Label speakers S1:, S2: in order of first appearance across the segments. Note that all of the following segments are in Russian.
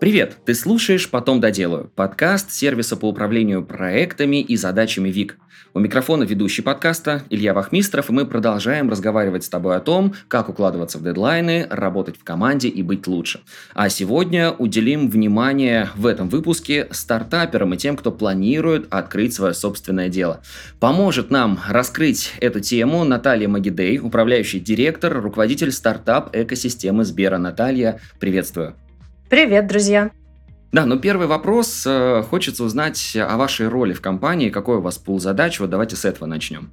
S1: Привет! Ты слушаешь «Потом доделаю» – подкаст сервиса по управлению проектами и задачами ВИК. У микрофона ведущий подкаста Илья Вахмистров, и мы продолжаем разговаривать с тобой о том, как укладываться в дедлайны, работать в команде и быть лучше. А сегодня уделим внимание в этом выпуске стартаперам и тем, кто планирует открыть свое собственное дело. Поможет нам раскрыть эту тему Наталья Магидей, управляющий директор, руководитель стартап-экосистемы Сбера. Наталья, приветствую.
S2: Привет, друзья!
S1: Да, но первый вопрос. Э, хочется узнать о вашей роли в компании, какой у вас пул задач. Вот давайте с этого начнем.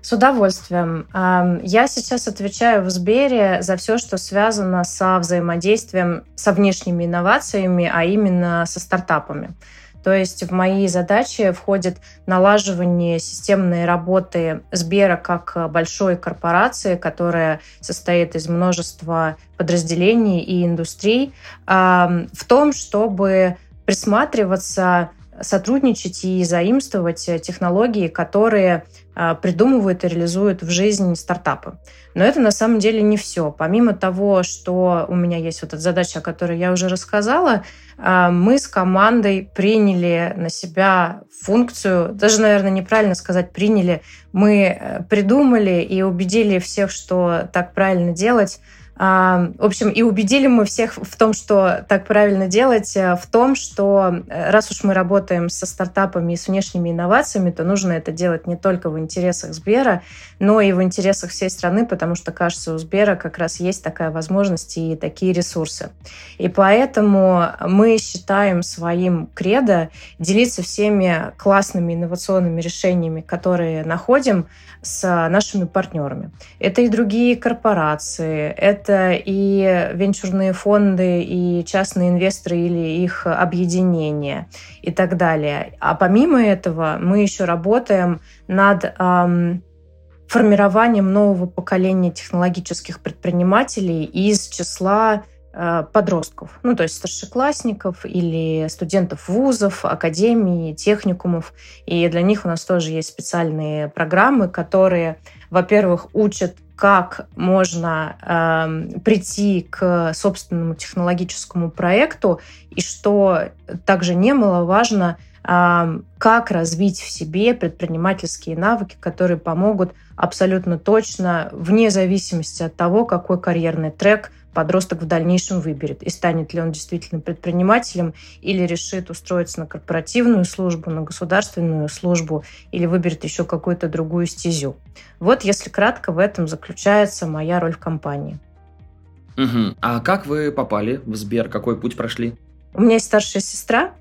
S2: С удовольствием. Я сейчас отвечаю в Сбере за все, что связано со взаимодействием со внешними инновациями, а именно со стартапами. То есть в мои задачи входит налаживание системной работы Сбера как большой корпорации, которая состоит из множества подразделений и индустрий, в том, чтобы присматриваться сотрудничать и заимствовать технологии, которые а, придумывают и реализуют в жизнь стартапы. Но это на самом деле не все. Помимо того, что у меня есть вот эта задача, о которой я уже рассказала, а, мы с командой приняли на себя функцию, даже, наверное, неправильно сказать приняли, мы э, придумали и убедили всех, что так правильно делать, в общем, и убедили мы всех в том, что так правильно делать, э, в том, что э, раз уж мы работаем со стартапами и с внешними инновациями, то нужно это делать не только в интересах Сбера, но и в интересах всей страны, потому что, кажется, у Сбера как раз есть такая возможность и такие ресурсы. И поэтому мы считаем своим кредо делиться всеми классными инновационными решениями, которые находим с нашими партнерами. Это и другие корпорации, это это и венчурные фонды, и частные инвесторы или их объединения и так далее. А помимо этого мы еще работаем над эм, формированием нового поколения технологических предпринимателей из числа э, подростков, ну то есть старшеклассников или студентов вузов, академий, техникумов. И для них у нас тоже есть специальные программы, которые, во-первых, учат как можно э, прийти к собственному технологическому проекту, и что также немаловажно, э, как развить в себе предпринимательские навыки, которые помогут абсолютно точно, вне зависимости от того, какой карьерный трек подросток в дальнейшем выберет. И станет ли он действительно предпринимателем или решит устроиться на корпоративную службу, на государственную службу или выберет еще какую-то другую стезю. Вот, если кратко, в этом заключается моя роль в компании.
S1: Угу. А как вы попали в Сбер? Какой путь прошли?
S2: У меня есть старшая сестра.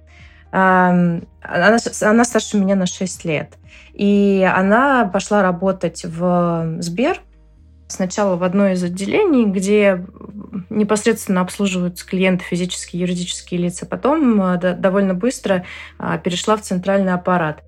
S2: Она, она старше меня на 6 лет. И она пошла работать в Сбер, сначала в одно из отделений, где непосредственно обслуживаются клиенты, физические и юридические лица. Потом э, довольно быстро а, перешла в центральный аппарат.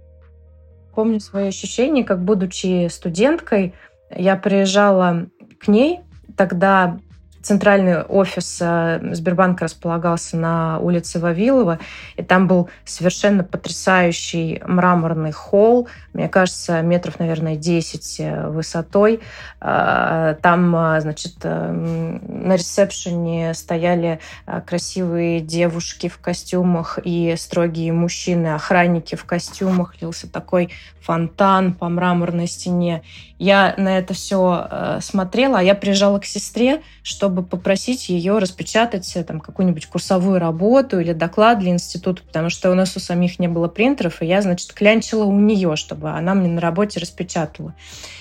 S2: Помню свои ощущения, как будучи студенткой, я приезжала к ней, тогда центральный офис э, Сбербанка располагался на улице Вавилова, и там был совершенно потрясающий мраморный холл, мне кажется, метров, наверное, 10 э, высотой. Э, там, значит, на ресепшене стояли красивые девушки в костюмах и строгие мужчины, охранники в костюмах, лился такой фонтан по мраморной стене. Я на это все смотрела, а я приезжала к сестре, чтобы чтобы попросить ее распечатать э, там какую-нибудь курсовую работу или доклад для института, потому что у нас у самих не было принтеров, и я, значит, клянчила у нее, чтобы она мне на работе распечатала.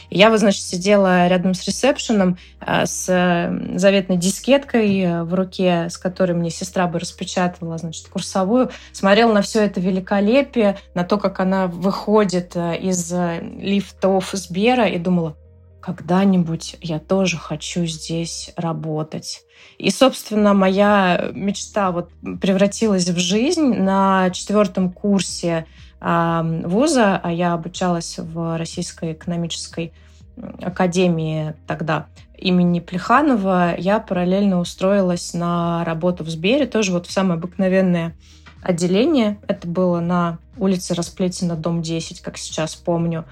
S2: И я вот, значит, сидела рядом с ресепшеном э, с э, заветной дискеткой в руке, с которой мне сестра бы распечатала, значит, курсовую, смотрела на все это великолепие, на то, как она выходит из лифтов Сбера и думала, когда-нибудь я тоже хочу здесь работать. И, собственно, моя мечта вот превратилась в жизнь на четвертом курсе вуза, а я обучалась в Российской экономической академии тогда имени Плеханова, я параллельно устроилась на работу в Сбере, тоже вот в самое обыкновенное отделение. Это было на улице Расплетина, дом 10, как сейчас помню.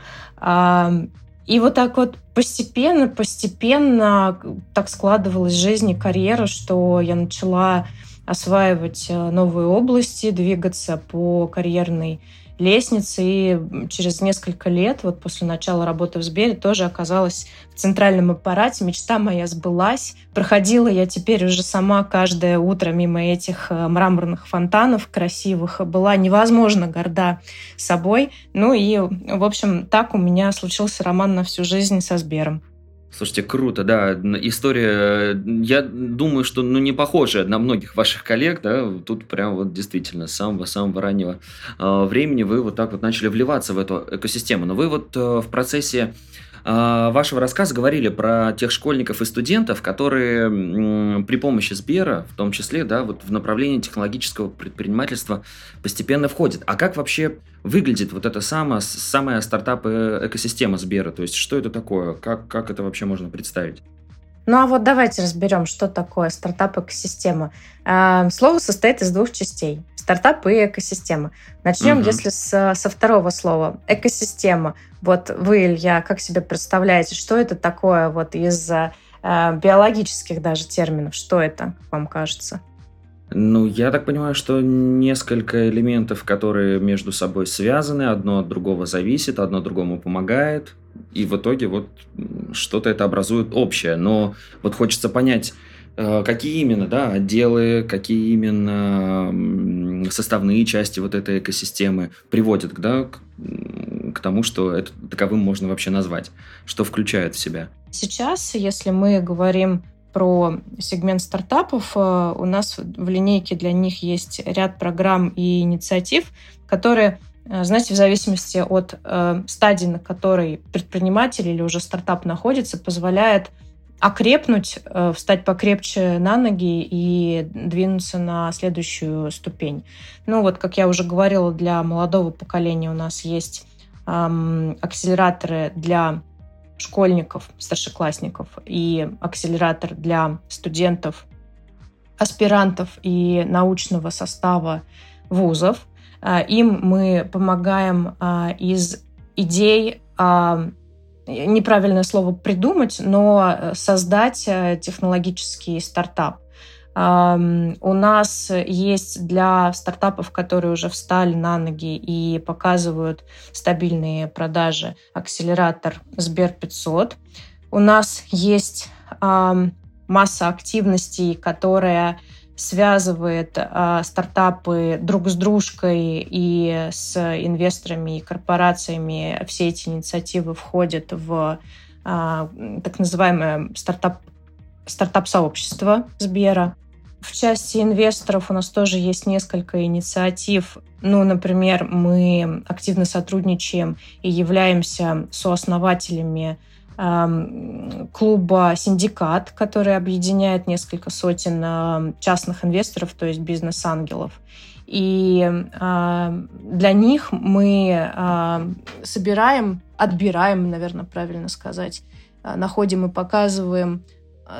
S2: И вот так вот постепенно, постепенно так складывалась жизнь и карьера, что я начала осваивать новые области, двигаться по карьерной лестнице, и через несколько лет, вот после начала работы в Сбере, тоже оказалась в центральном аппарате. Мечта моя сбылась. Проходила я теперь уже сама каждое утро мимо этих э, мраморных фонтанов красивых. Была невозможно горда собой. Ну и, в общем, так у меня случился роман на всю жизнь со Сбером.
S1: Слушайте, круто, да. История, я думаю, что ну, не похожая на многих ваших коллег, да. Тут прям вот действительно с самого-самого раннего э, времени вы вот так вот начали вливаться в эту экосистему. Но вы вот э, в процессе вашего рассказа говорили про тех школьников и студентов, которые при помощи Сбера, в том числе, да, вот в направлении технологического предпринимательства постепенно входят. А как вообще выглядит вот эта самая, самая стартап-экосистема Сбера? То есть, что это такое? Как, как это вообще можно представить?
S2: Ну а вот давайте разберем, что такое стартап-экосистема. А, слово состоит из двух частей. Стартап и экосистема. Начнем, угу. если с, со второго слова. Экосистема. Вот вы, Илья, как себе представляете, что это такое вот из э, биологических даже терминов? Что это, вам кажется?
S1: Ну, я так понимаю, что несколько элементов, которые между собой связаны, одно от другого зависит, одно другому помогает, и в итоге вот что-то это образует общее. Но вот хочется понять, какие именно да, отделы, какие именно составные части вот этой экосистемы приводят да, к, к тому, что это таковым можно вообще назвать, что включает в себя.
S2: Сейчас, если мы говорим про сегмент стартапов, э, у нас в линейке для них есть ряд программ и инициатив, которые, э, знаете, в зависимости от э, стадии, на которой предприниматель или уже стартап находится, позволяет окрепнуть, встать покрепче на ноги и двинуться на следующую ступень. Ну вот, как я уже говорила, для молодого поколения у нас есть эм, акселераторы для школьников, старшеклассников и акселератор для студентов, аспирантов и научного состава вузов. А, им мы помогаем а, из идей неправильное слово придумать, но создать технологический стартап. У нас есть для стартапов, которые уже встали на ноги и показывают стабильные продажи, акселератор Сбер 500. У нас есть масса активностей, которая связывает э, стартапы друг с дружкой и с инвесторами и корпорациями. Все эти инициативы входят в э, так называемое стартап стартап-сообщество Сбера. В части инвесторов у нас тоже есть несколько инициатив. Ну, например, мы активно сотрудничаем и являемся сооснователями клуба «Синдикат», который объединяет несколько сотен частных инвесторов, то есть бизнес-ангелов. И э, для них мы э, собираем, отбираем, наверное, правильно сказать, э, находим и показываем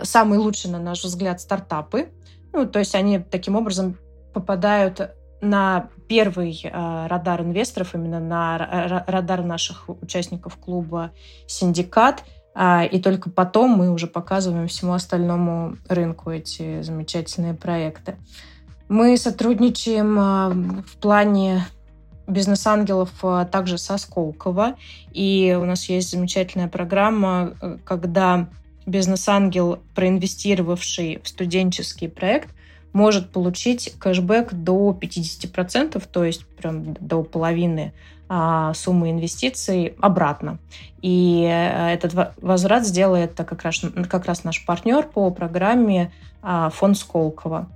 S2: самые лучшие, на наш взгляд, стартапы, ну, то есть они таким образом попадают на первый э, радар инвесторов, именно на радар наших участников клуба «Синдикат», э, и только потом мы уже показываем всему остальному рынку эти замечательные проекты. Мы сотрудничаем э, в плане бизнес-ангелов э, также со Сколково, и у нас есть замечательная программа, э, когда бизнес-ангел, проинвестировавший в студенческий проект, может получить кэшбэк до 50%, то есть прям до половины а, суммы инвестиций обратно. И э, этот возврат сделает как раз, как раз наш партнер по программе а, фонд Сколково.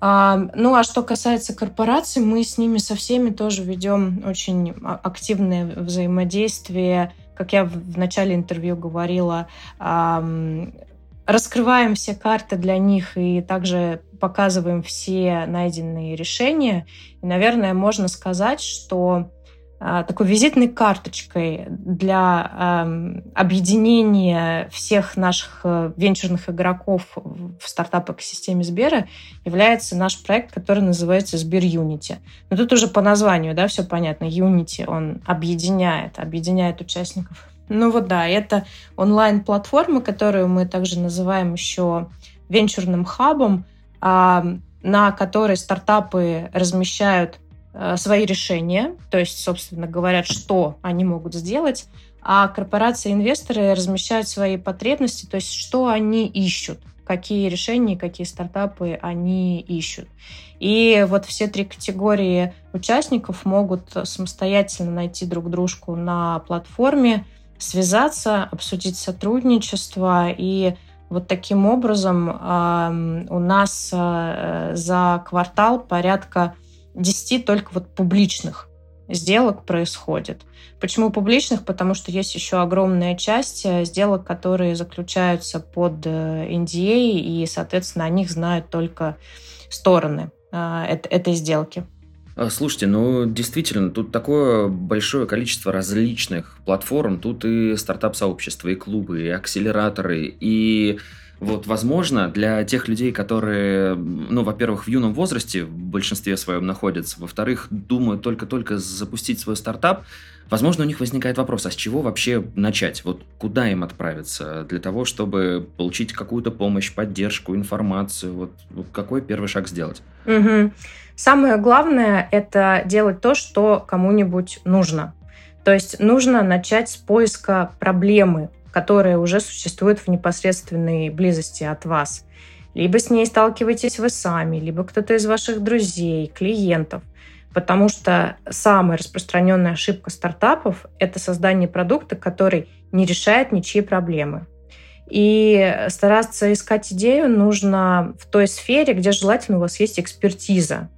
S2: А, ну а что касается корпораций, мы с ними со всеми тоже ведем очень активное взаимодействие как я в начале интервью говорила, раскрываем все карты для них и также показываем все найденные решения. И, наверное, можно сказать, что а, такой визитной карточкой для э, объединения всех наших э, венчурных игроков в стартап-экосистеме Сбера является наш проект, который называется Сбер Unity. Но тут уже по названию, да, все понятно. Unity, он объединяет, объединяет участников. Ну вот да, это онлайн-платформа, которую мы также называем еще венчурным хабом, на которой стартапы размещают э, свои решения, то есть, собственно, говорят, что они могут сделать, а корпорации-инвесторы размещают свои потребности, то есть, что они ищут какие решения, какие стартапы они ищут. И вот все три категории участников могут самостоятельно найти друг дружку на платформе, связаться, обсудить сотрудничество. И вот таким образом у нас э, за квартал порядка 10 только вот публичных сделок происходит. Почему публичных? Потому что есть еще огромная часть э, сделок, которые заключаются под NDA, э, и, соответственно, о них знают только стороны этой сделки.
S1: А, слушайте, ну действительно, тут такое большое количество различных платформ. Тут и стартап-сообщества, и клубы, и акселераторы, и вот, возможно, для тех людей, которые, ну, во-первых, в юном возрасте в большинстве своем находятся, во-вторых, думают только-только запустить свой стартап, возможно, у них возникает вопрос, а с чего вообще начать? Вот куда им отправиться для того, чтобы получить какую-то помощь, поддержку, информацию? Вот, вот какой первый шаг сделать?
S2: Угу. Самое главное – это делать то, что кому-нибудь нужно. То есть нужно начать с поиска проблемы, которая уже существует в непосредственной близости от вас. Либо с ней сталкиваетесь вы сами, либо кто-то из ваших друзей, клиентов. Потому что самая распространенная ошибка стартапов – это создание продукта, который не решает ничьи проблемы. И стараться искать идею нужно в той сфере, где желательно у вас есть экспертиза.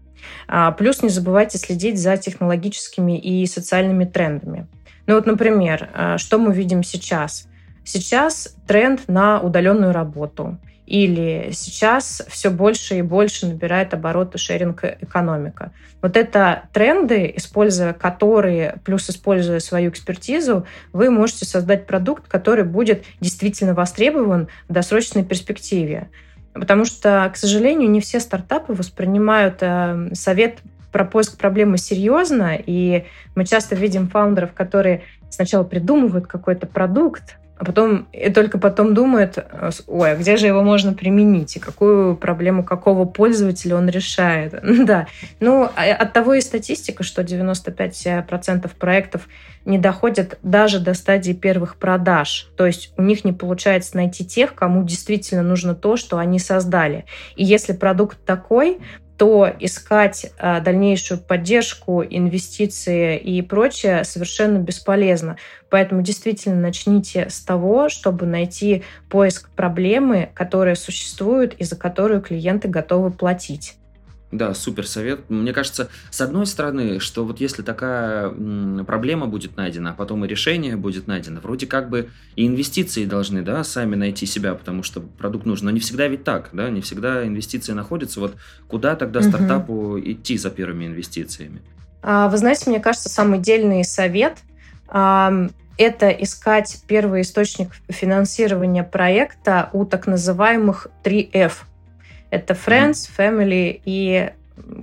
S2: А, плюс не забывайте следить за технологическими и социальными трендами. Ну вот, например, а, что мы видим сейчас? Сейчас тренд на удаленную работу. Или сейчас все больше и больше набирает обороты шеринг-экономика. Вот это тренды, используя которые, плюс используя свою экспертизу, вы можете создать продукт, который будет действительно востребован в досрочной перспективе. Потому что, к сожалению, не все стартапы воспринимают э, совет про поиск проблемы серьезно, и мы часто видим фаундеров, которые сначала придумывают какой-то продукт, а потом и только потом думает, ой, а где же его можно применить и какую проблему какого пользователя он решает. да. Ну, а от того и статистика, что 95% проектов не доходят даже до стадии первых продаж. То есть у них не получается найти тех, кому действительно нужно то, что они создали. И если продукт такой, то искать а, дальнейшую поддержку, инвестиции и прочее совершенно бесполезно. Поэтому действительно начните с того, чтобы найти поиск проблемы, которая существует и за которую клиенты готовы платить.
S1: Да, супер совет. Мне кажется, с одной стороны, что вот если такая проблема будет найдена, а потом и решение будет найдено, вроде как бы и инвестиции должны, да, сами найти себя, потому что продукт нужен. Но не всегда ведь так, да, не всегда инвестиции находятся. Вот куда тогда угу. стартапу идти за первыми инвестициями?
S2: А, вы знаете, мне кажется, самый дельный совет это искать первый источник финансирования проекта у так называемых 3F – это Friends, Family и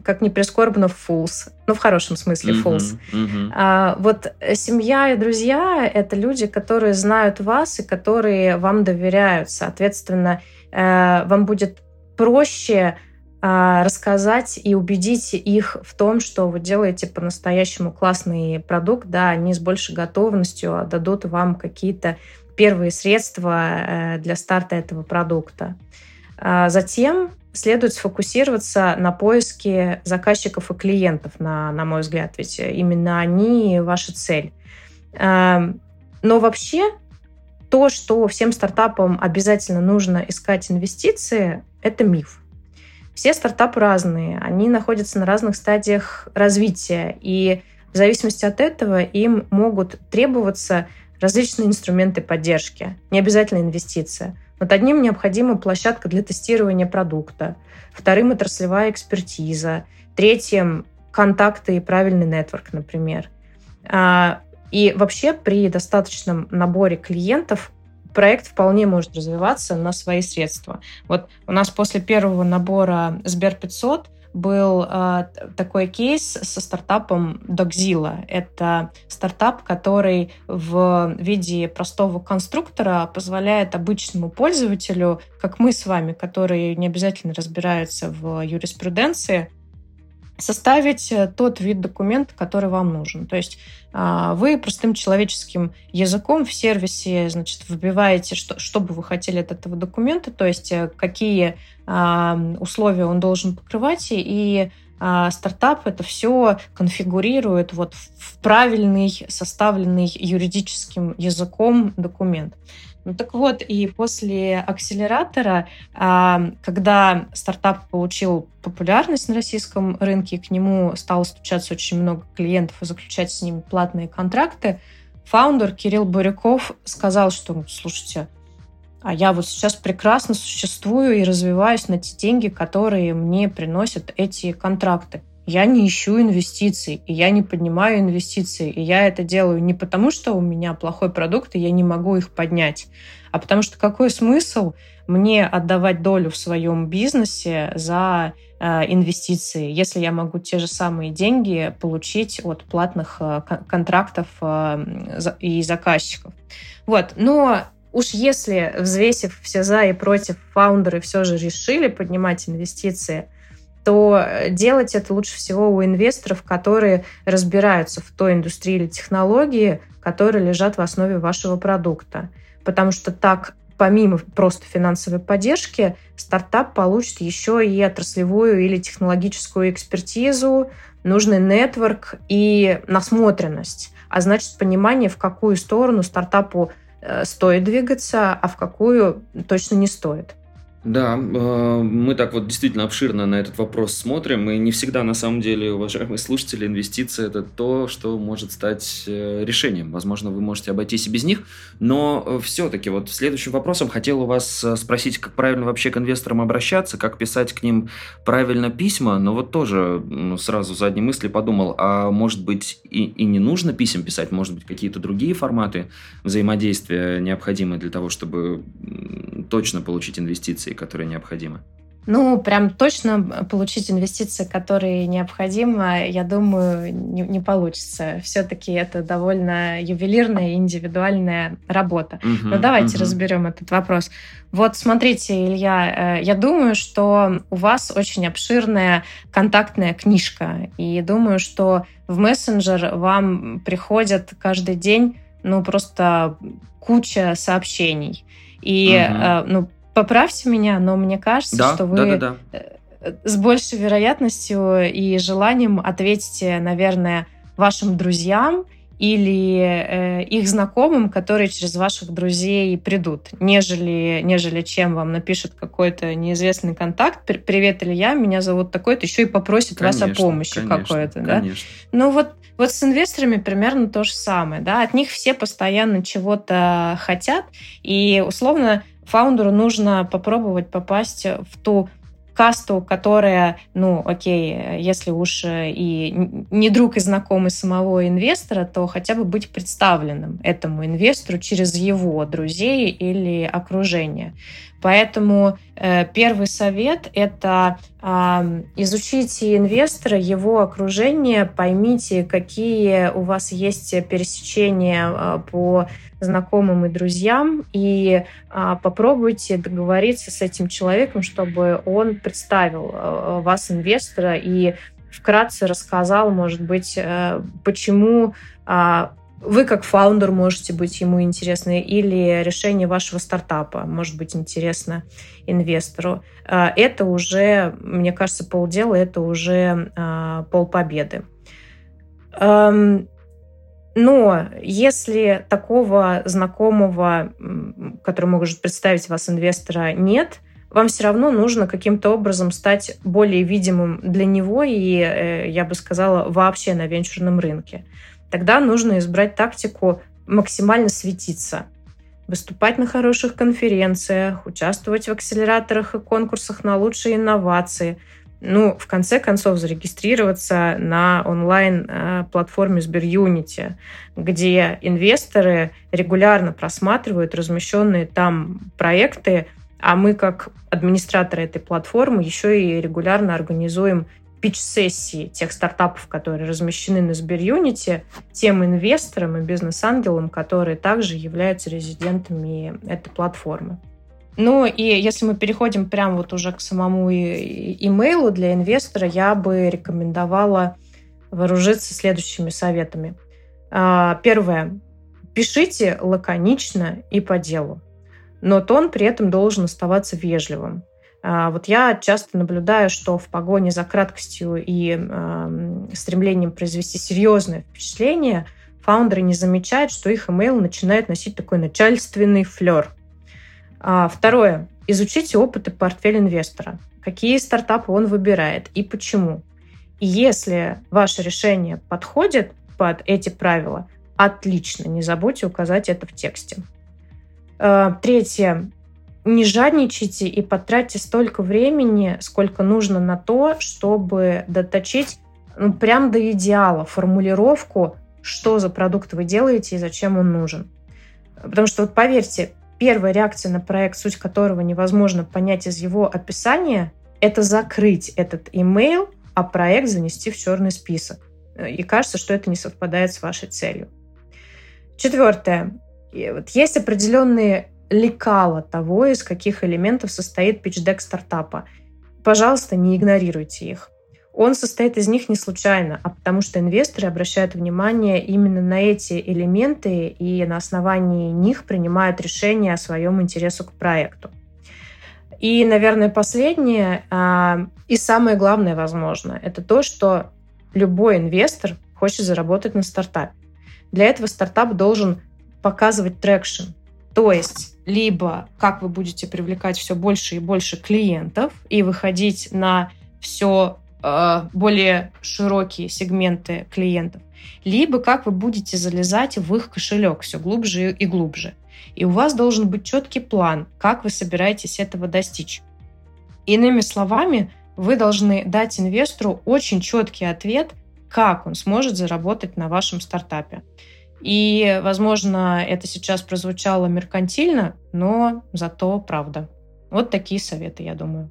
S2: как ни прискорбно, fools. Ну, в хорошем смысле fools. Uh-huh, uh-huh. А, вот семья и друзья — это люди, которые знают вас и которые вам доверяют. Соответственно, э, вам будет проще э, рассказать и убедить их в том, что вы делаете по-настоящему классный продукт, да, они с большей готовностью отдадут вам какие-то первые средства э, для старта этого продукта. А затем следует сфокусироваться на поиске заказчиков и клиентов, на, на мой взгляд, ведь именно они ваша цель. Эм, но вообще то, что всем стартапам обязательно нужно искать инвестиции, это миф. Все стартапы разные, они находятся на разных стадиях развития, и в зависимости от этого им могут требоваться различные инструменты поддержки, не обязательно инвестиция. Вот одним необходима площадка для тестирования продукта, вторым – отраслевая экспертиза, третьим – контакты и правильный нетворк, например. А, и вообще при достаточном наборе клиентов проект вполне может развиваться на свои средства. Вот у нас после первого набора Сбер 500 был э, такой кейс со стартапом Dogzilla. Это стартап, который в виде простого конструктора позволяет обычному пользователю, как мы с вами, которые не обязательно разбираются в юриспруденции, составить э, тот вид документа, который вам нужен. То есть а, вы простым человеческим языком в сервисе значит, вбиваете, что, что бы вы хотели от этого документа, то есть э, какие условия он должен покрывать, и а, стартап это все конфигурирует вот в правильный, составленный юридическим языком документ. Ну так вот, и после акселератора, а, когда стартап получил популярность на российском рынке, к нему стало стучаться очень много клиентов и заключать с ними платные контракты, фаундер Кирилл Буряков сказал, что, слушайте, а я вот сейчас прекрасно существую и развиваюсь на те деньги, которые мне приносят эти контракты я не ищу инвестиций, и я не поднимаю инвестиции. И я это делаю не потому, что у меня плохой продукт, и я не могу их поднять, а потому что какой смысл мне отдавать долю в своем бизнесе за э, инвестиции, если я могу те же самые деньги получить от платных э, контрактов э, и заказчиков. Вот, но уж если, взвесив все за и против, фаундеры все же решили поднимать инвестиции – то э, делать это лучше всего у инвесторов, которые разбираются в той индустрии или технологии, которые лежат в основе вашего продукта. Потому что так помимо просто финансовой поддержки, стартап получит еще и отраслевую или технологическую экспертизу, нужный нетворк и насмотренность, а значит понимание, в какую сторону стартапу стоит двигаться, а в какую точно не стоит.
S1: Да, э, мы так вот действительно обширно на этот вопрос смотрим, и не всегда на самом деле, уважаемые слушатели, инвестиции это то, что может стать э, решением. Возможно, вы можете обойтись и без них, но э, все-таки вот следующим вопросом хотел у вас спросить, как правильно вообще к инвесторам обращаться, как писать к ним правильно письма, но вот тоже сразу за одни мысли подумал, а может быть и, и не нужно писем писать, может быть какие-то другие форматы взаимодействия необходимы для того, чтобы точно получить инвестиции инвестиции, которые необходимы?
S2: Ну, прям точно получить инвестиции, которые необходимы, я думаю, не, не получится. Все-таки это довольно ювелирная, индивидуальная работа. Угу, Но давайте угу. разберем этот вопрос. Вот смотрите, Илья, э, я думаю, что у вас очень обширная контактная книжка. И думаю, что в мессенджер вам приходят каждый день ну, просто куча сообщений. И, угу. ну, Поправьте меня, но мне кажется, да, что вы да, да, да. с большей вероятностью и желанием ответите, наверное, вашим друзьям или э, их знакомым, которые через ваших друзей придут, нежели, нежели чем вам напишет какой-то неизвестный контакт. Привет, Илья, меня зовут такой-то, еще и попросит конечно, вас о помощи какой-то. Да? Ну вот, вот с инвесторами примерно то же самое. Да? От них все постоянно чего-то хотят, и условно фаундеру нужно попробовать попасть в ту касту, которая, ну, окей, если уж и не друг и знакомый самого инвестора, то хотя бы быть представленным этому инвестору через его друзей или окружение. Поэтому э, первый совет – это э, изучите инвестора, его окружение, поймите, какие у вас есть пересечения э, по знакомым и друзьям, и э, попробуйте договориться с этим человеком, чтобы он представил э, вас инвестора и вкратце рассказал, может быть, э, почему вы как фаундер можете быть ему интересны, или решение вашего стартапа может быть интересно инвестору. А, это уже, мне кажется, полдела, это уже а, полпобеды. Но если такого знакомого, который может представить вас инвестора, нет, вам все равно нужно каким-то образом стать более видимым для него и, э, я бы сказала, вообще на венчурном рынке тогда нужно избрать тактику максимально светиться. Выступать на хороших конференциях, участвовать в акселераторах и конкурсах на лучшие инновации. Ну, в конце концов, зарегистрироваться на онлайн-платформе Сберюнити, где инвесторы регулярно просматривают размещенные там проекты, а мы, как администраторы этой платформы, еще и регулярно организуем пич-сессии тех стартапов, которые размещены на Сберюнити, тем инвесторам и бизнес-ангелам, которые также являются резидентами этой платформы. Ну и если мы переходим прямо вот уже к самому имейлу для инвестора, я бы рекомендовала вооружиться следующими советами. А, первое. Пишите лаконично и по делу, но тон при этом должен оставаться вежливым. А, вот я часто наблюдаю, что в погоне за краткостью и э, стремлением произвести серьезное впечатление фаундеры не замечают, что их email начинает носить такой начальственный флер. А, второе. Изучите опыт портфель инвестора. Какие стартапы он выбирает и почему. И если ваше решение подходит под эти правила, отлично, не забудьте указать это в тексте. А, третье не жадничайте и потратьте столько времени, сколько нужно на то, чтобы доточить ну, прям до идеала формулировку, что за продукт вы делаете и зачем он нужен. Потому что, вот поверьте, первая реакция на проект, суть которого невозможно понять из его описания, это закрыть этот имейл, а проект занести в черный список. И кажется, что это не совпадает с вашей целью. Четвертое. Вот есть определенные лекала того, из каких элементов состоит питчдек стартапа. Пожалуйста, не игнорируйте их. Он состоит из них не случайно, а потому что инвесторы обращают внимание именно на эти элементы и на основании них принимают решение о своем интересу к проекту. И, наверное, последнее а, и самое главное, возможно, это то, что любой инвестор хочет заработать на стартапе. Для этого стартап должен показывать traction, то есть либо как вы будете привлекать все больше и больше клиентов и выходить на все э, более широкие сегменты клиентов, либо как вы будете залезать в их кошелек все глубже и глубже. И у вас должен быть четкий план, как вы собираетесь этого достичь. Иными словами, вы должны дать инвестору очень четкий ответ, как он сможет заработать на вашем стартапе. И, возможно, это сейчас прозвучало меркантильно, но зато правда. Вот такие советы, я думаю.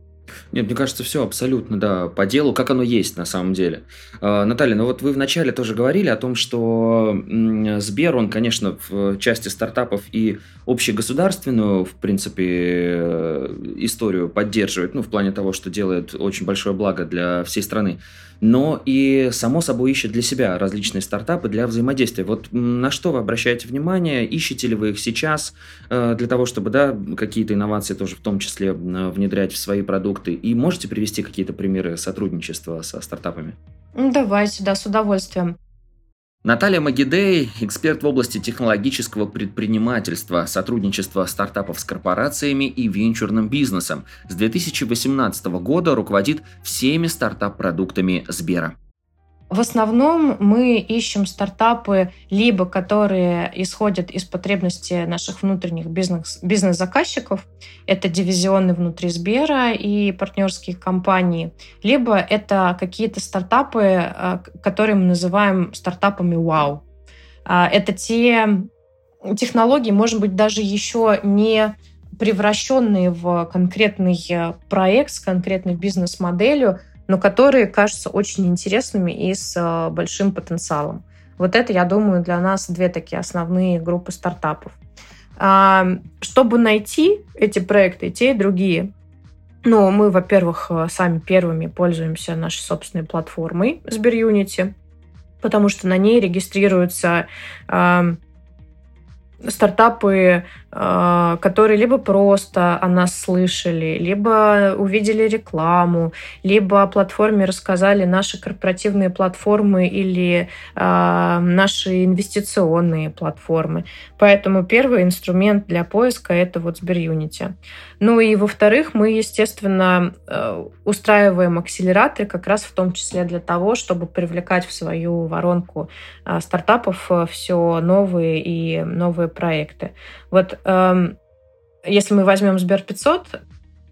S1: Нет, мне кажется, все абсолютно, да, по делу, как оно есть на самом деле. Э, Наталья, ну вот вы вначале тоже говорили о том, что Сбер, он, конечно, в части стартапов и общегосударственную, в принципе, э, историю поддерживает, ну, в плане того, что делает очень большое благо для всей страны но и, само собой, ищет для себя различные стартапы для взаимодействия. Вот на что вы обращаете внимание? Ищете ли вы их сейчас э, для того, чтобы да, какие-то инновации тоже в том числе внедрять в свои продукты? И можете привести какие-то примеры сотрудничества со стартапами?
S2: Давайте, да, с удовольствием.
S1: Наталья Магидей – эксперт в области технологического предпринимательства, сотрудничества стартапов с корпорациями и венчурным бизнесом. С 2018 года руководит всеми стартап-продуктами Сбера.
S2: В основном мы ищем стартапы, либо которые исходят из потребностей наших внутренних бизнес, бизнес-заказчиков, это дивизионы внутри Сбера и партнерские компании, либо это какие-то стартапы, э, которые мы называем стартапами «Вау». А, это те технологии, может быть, даже еще не превращенные в конкретный э, проект с конкретной бизнес-моделью, но которые кажутся очень интересными и с э, большим потенциалом. Вот это, я думаю, для нас две такие основные группы стартапов. А, чтобы найти эти проекты, те и другие, ну, мы, во-первых, э, сами первыми пользуемся нашей собственной платформой Сберюнити, потому что на ней регистрируются стартапы, а, которые либо просто о нас слышали, либо увидели рекламу, либо о платформе рассказали наши корпоративные платформы или э, наши инвестиционные платформы. Поэтому первый инструмент для поиска это вот Сберюнити. Ну и во-вторых, мы, естественно, э, устраиваем акселераторы как раз в том числе для того, чтобы привлекать в свою воронку э, стартапов все новые и новые проекты. Вот эм, если мы возьмем Сбер 500,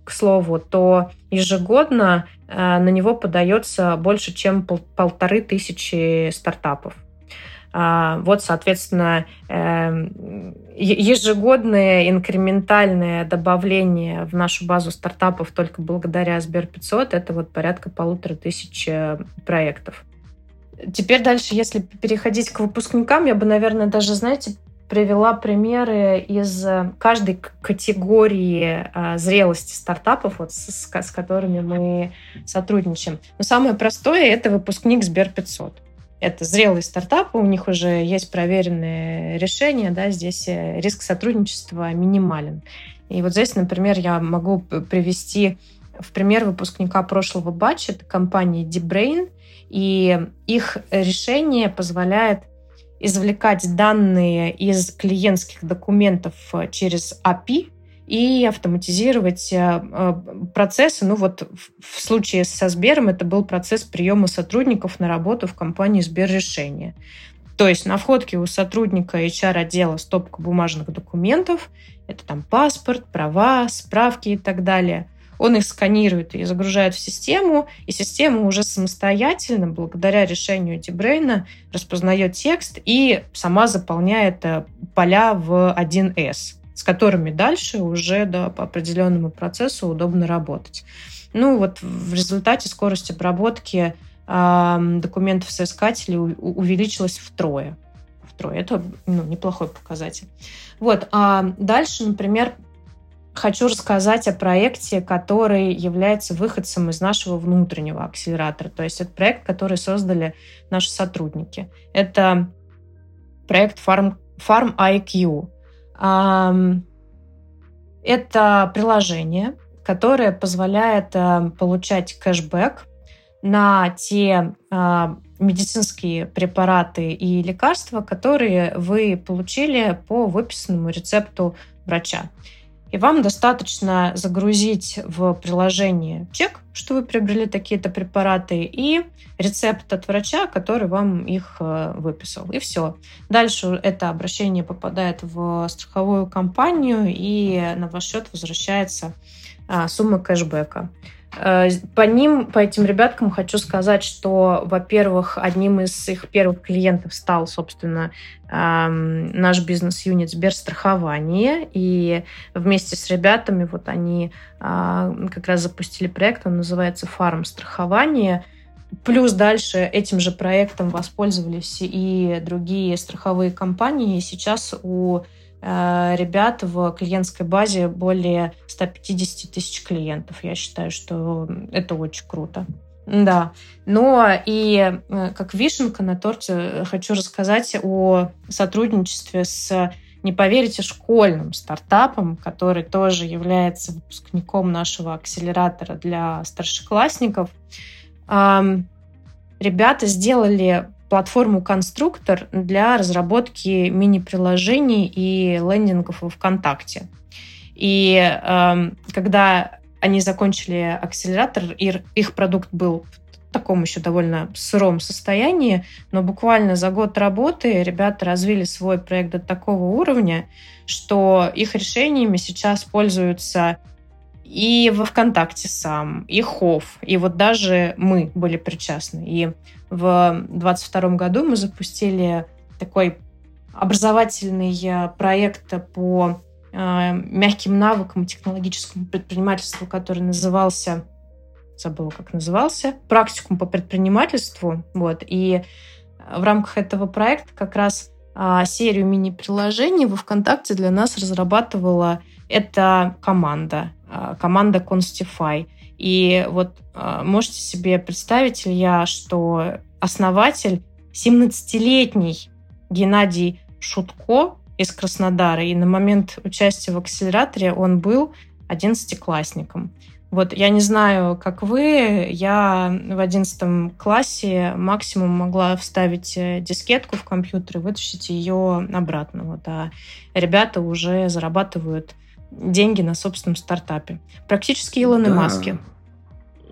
S2: к слову, то ежегодно э, на него подается больше, чем пол полторы тысячи стартапов. А, вот, соответственно, эм, ежегодное инкрементальное добавление в нашу базу стартапов только благодаря Сбер 500 это вот порядка полутора тысяч э, проектов. Теперь дальше, если переходить к выпускникам, я бы, наверное, даже, знаете, привела примеры из э, каждой категории а, зрелости стартапов, вот с, с которыми мы сотрудничаем. Но самое простое – это выпускник Сбер 500. Это зрелые стартапы, у них уже есть проверенные решения, да, здесь э, риск сотрудничества минимален. И вот здесь, например, я могу привести в пример выпускника прошлого батча, это компания DeepBrain, и их решение позволяет извлекать данные из клиентских документов э, через API и автоматизировать э, э, процессы. Ну вот в случае со Сбером это был процесс приема сотрудников на работу в компании Сберрешение. То есть на входке у сотрудника HR-отдела стопка бумажных документов, это там паспорт, права, справки и так далее – он их сканирует и загружает в систему, и система уже самостоятельно, благодаря решению Дебрейна, распознает текст и сама заполняет э, поля в 1С, с которыми дальше уже да, по определенному процессу удобно работать. Ну вот в результате скорость обработки э, документов соискателей увеличилась втрое. Втрое. Это ну, неплохой показатель. Вот. А дальше, например, хочу рассказать о проекте, который является выходцем из нашего внутреннего акселератора. То есть это проект, который создали наши сотрудники. Это проект Farm, Farm IQ. Это приложение, которое позволяет э, получать кэшбэк на те а, медицинские препараты и лекарства, которые вы получили по выписанному рецепту врача. И вам достаточно загрузить в приложение чек, что вы приобрели такие-то препараты, и рецепт от врача, который вам их э, выписал. И все. Дальше это обращение попадает в страховую компанию, и на ваш счет возвращается а, сумма кэшбэка. Э, по ним, по этим ребяткам хочу сказать, что, во-первых, одним из их первых клиентов стал, собственно, наш бизнес-юнит Сберстрахование. И вместе с ребятами вот они а, как раз запустили проект, он называется «Фарм страхование». Плюс дальше этим же проектом воспользовались и другие страховые компании. И сейчас у ребят в клиентской базе более 150 тысяч клиентов. Я считаю, что это очень круто. Да. Но и э, как вишенка на торте хочу рассказать о сотрудничестве с не поверите, школьным стартапом, который тоже является выпускником нашего акселератора для старшеклассников. Ребята сделали платформу «Конструктор» для разработки мини-приложений и лендингов во ВКонтакте. И э, когда они закончили акселератор, их продукт был в таком еще довольно сыром состоянии, но буквально за год работы ребята развили свой проект до такого уровня, что их решениями сейчас пользуются и во ВКонтакте сам, и Хофф, и вот даже мы были причастны. И в 2022 году мы запустили такой образовательный э, проект по э, мягким навыкам технологическому предпринимательству, который назывался забыла, как назывался, практикум по предпринимательству. Вот. И в рамках этого проекта как раз а, серию мини-приложений во ВКонтакте для нас разрабатывала эта команда, а, команда Constify. И вот а, можете себе представить, Илья, что основатель 17-летний Геннадий Шутко из Краснодара, и на момент участия в акселераторе он был 11-классником. Вот я не знаю, как вы, я в одиннадцатом классе максимум могла вставить э, дискетку в компьютер и вытащить ее обратно. Вот, а ребята уже зарабатывают деньги на собственном стартапе. Практически Илоны да. Маски.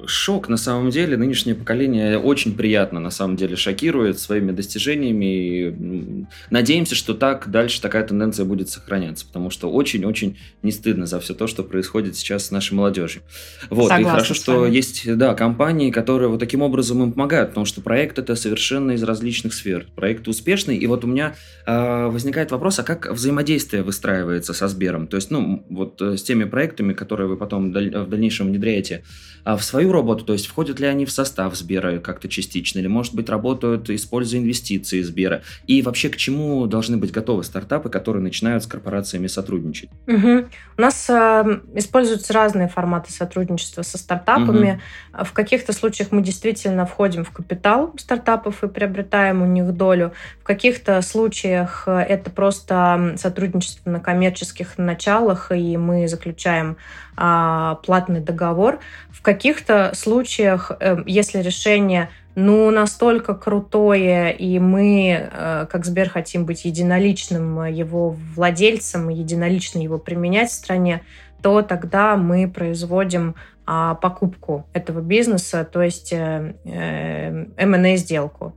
S1: Шок на самом деле. Нынешнее поколение очень приятно на самом деле шокирует своими достижениями. И надеемся, что так дальше такая тенденция будет сохраняться, потому что очень-очень не стыдно за все то, что происходит сейчас с нашей молодежью. Вот, Согласна и хорошо, что есть, да, компании, которые вот таким образом им помогают, потому что проект это совершенно из различных сфер. Проект успешный, и вот у меня э, возникает вопрос, а как взаимодействие выстраивается со Сбером? То есть, ну, вот э, с теми проектами, которые вы потом в дальнейшем внедряете а в свою работу, то есть входят ли они в состав Сбера как-то частично, или, может быть, работают, используя инвестиции Сбера, и вообще к чему должны быть готовы стартапы, которые начинают с корпорациями сотрудничать?
S2: Угу. У нас э, используются разные форматы сотрудничества со стартапами. Угу. В каких-то случаях мы действительно входим в капитал стартапов и приобретаем у них долю. В каких-то случаях это просто сотрудничество на коммерческих началах, и мы заключаем платный договор. В каких-то случаях, э, если решение ну, настолько крутое, и мы, э, как Сбер, хотим быть единоличным его владельцем, единолично его применять в стране, то тогда мы производим а, покупку этого бизнеса, то есть э, M&A-сделку.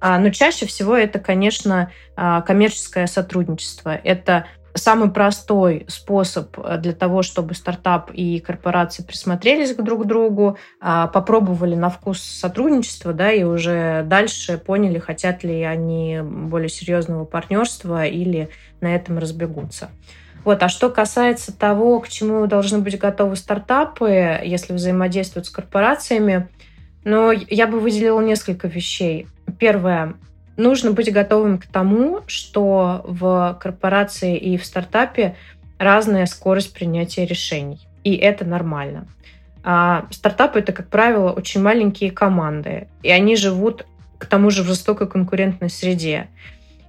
S2: А, но чаще всего это, конечно, а, коммерческое сотрудничество. Это самый простой способ э, для того, чтобы стартап и корпорации присмотрелись друг к другу, а, попробовали на вкус сотрудничества, да, и уже дальше поняли, хотят ли они более серьезного партнерства или на этом разбегутся. Вот. А что касается того, к чему должны быть готовы стартапы, если взаимодействуют с корпорациями, ну, я бы выделила несколько вещей. Первое нужно быть готовым к тому, что в корпорации и в стартапе разная скорость принятия решений. И это нормально. А стартапы это, как правило, очень маленькие команды, и они живут к тому же в жестокой конкурентной среде.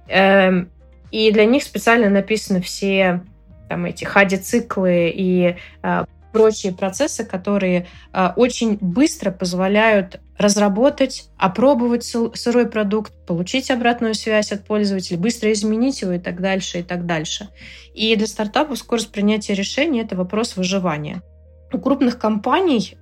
S2: Эм, и для них специально написаны все там эти хади-циклы и а, прочие процессы, которые а, очень быстро позволяют разработать, опробовать сырой продукт, получить обратную связь от пользователей, быстро изменить его и так дальше, и так дальше. И для стартапов скорость принятия решений – это вопрос выживания. У крупных компаний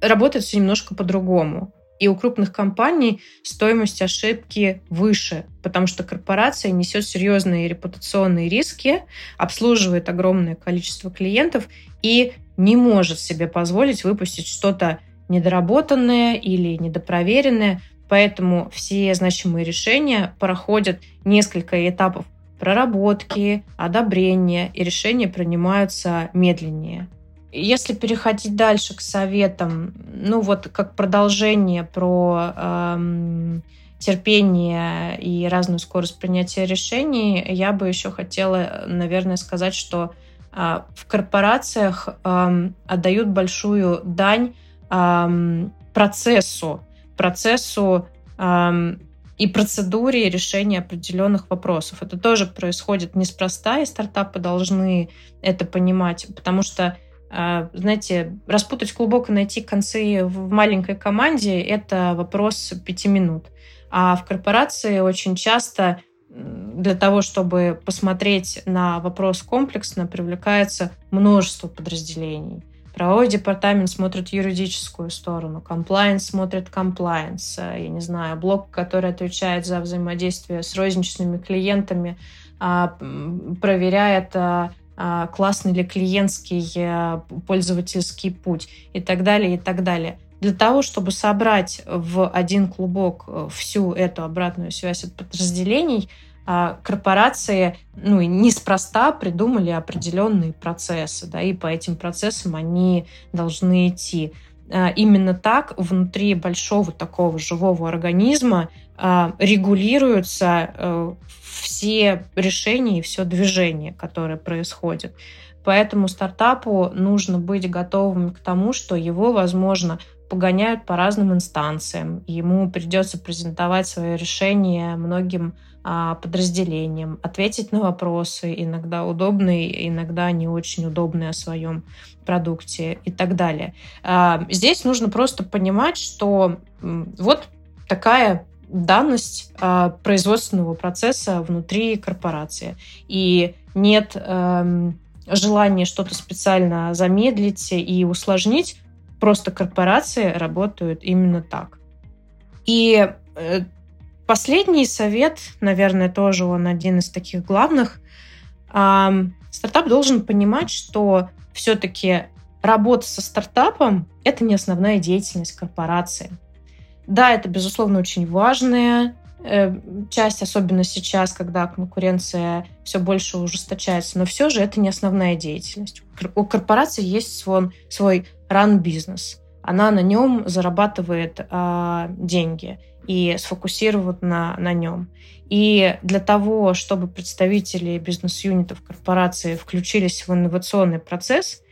S2: работает все немножко по-другому. И у крупных компаний стоимость ошибки выше, потому что корпорация несет серьезные репутационные риски, обслуживает огромное количество клиентов и не может себе позволить выпустить что-то недоработанное или недопроверенное. Поэтому все значимые решения проходят несколько этапов проработки, одобрения, и решения принимаются медленнее. Если переходить дальше к советам, ну вот как продолжение про эм, терпение и разную скорость принятия решений, я бы еще хотела, наверное, сказать, что в корпорациях отдают большую дань процессу, процессу и процедуре решения определенных вопросов. Это тоже происходит неспроста, и стартапы должны это понимать, потому что а, знаете, распутать клубок и найти концы в маленькой команде – это вопрос пяти минут. А в корпорации очень часто для того, чтобы посмотреть на вопрос комплексно, привлекается множество подразделений. Правовой департамент смотрит юридическую сторону, комплайенс смотрит комплайенс, я не знаю, блок, который отвечает за взаимодействие с розничными клиентами, а, проверяет, а, а, классный ли клиентский э, пользовательский путь и так далее, и так далее. Для того, чтобы собрать в один клубок э, всю эту обратную связь от подразделений, а, корпорации ну, неспроста придумали определенные процессы, да, и по этим процессам они должны идти. А, именно так внутри большого такого живого организма а, регулируются э, все решения и все движение, которое происходит. Поэтому стартапу нужно быть готовым к тому, что его, возможно, погоняют по разным инстанциям. Ему придется презентовать свое решение многим а, подразделениям, ответить на вопросы, иногда удобные, иногда не очень удобные о своем продукте и так далее. А, здесь нужно просто понимать, что вот такая данность а, производственного процесса внутри корпорации. И нет эм, желания что-то специально замедлить и усложнить, просто корпорации работают именно так. И э, последний совет, наверное, тоже он один из таких главных. Стартап должен понимать, что все-таки работа со стартапом – это не основная деятельность корпорации. Да, это, безусловно, очень важная э, часть, особенно сейчас, когда конкуренция все больше ужесточается, но все же это не основная деятельность. У корпорации есть свой, свой ран-бизнес. Она на нем зарабатывает э, деньги и сфокусирован на, на нем. И для того, чтобы представители бизнес-юнитов корпорации включились в инновационный процесс,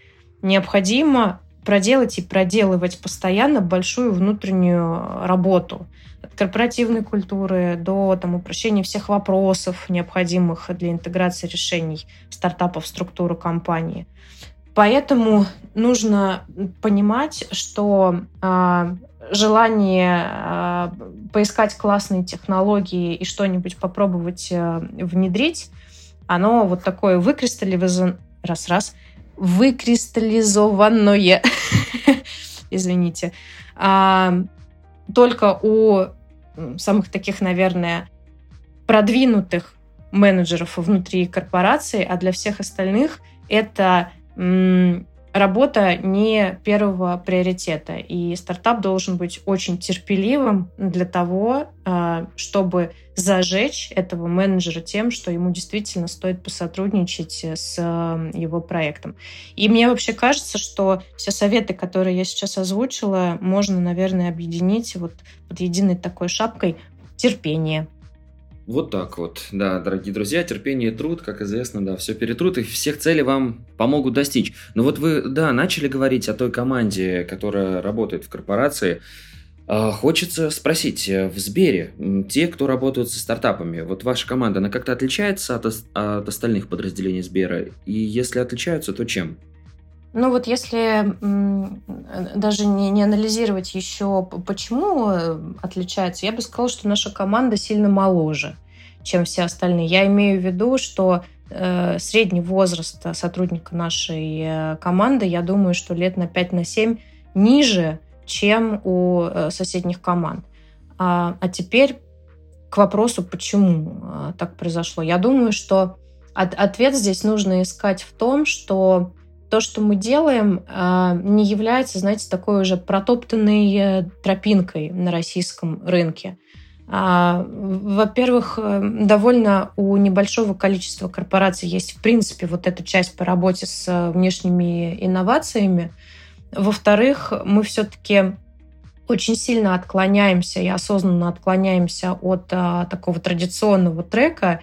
S2: необходимо проделать и проделывать постоянно большую внутреннюю работу. От корпоративной культуры до там, упрощения всех вопросов, необходимых для интеграции решений стартапов в структуру компании. Поэтому нужно понимать, что э, желание э, поискать классные технологии и что-нибудь попробовать э, внедрить, оно вот такое выкристаллизован... раз-раз, выкристаллизованное, извините, а, только у самых таких, наверное, продвинутых менеджеров внутри корпорации, а для всех остальных это работа не первого приоритета. И стартап должен быть очень терпеливым для того, а, чтобы зажечь этого менеджера тем, что ему действительно стоит посотрудничать с его проектом. И мне вообще кажется, что все советы, которые я сейчас озвучила, можно, наверное, объединить вот под единой такой шапкой терпение.
S1: Вот так вот. Да, дорогие друзья, терпение и труд, как известно, да, все перетрут, и всех целей вам помогут достичь. Но вот вы, да, начали говорить о той команде, которая работает в корпорации. А, хочется спросить, э, в Сбере, те, кто работают со стартапами, вот ваша команда, она как-то отличается от, от остальных подразделений Сбера? И если отличаются, то чем?
S2: Ну вот если даже не, не анализировать еще, почему э, отличается, я бы сказала, что наша команда сильно моложе, чем все остальные. Я имею в виду, что э, средний возраст сотрудника нашей э, команды, я думаю, что лет на 5 на 7 ниже, чем у э, соседних команд. А, а теперь к вопросу, почему э, так произошло. Я думаю, что от, ответ здесь нужно искать в том, что то, что мы делаем, а, не является, знаете, такой уже протоптанной э, тропинкой на российском рынке. А, во-первых, э, довольно у небольшого количества корпораций есть, в принципе, вот эта часть по работе с э, внешними инновациями. Во-вторых, мы все-таки очень сильно отклоняемся и осознанно отклоняемся от а, такого традиционного трека.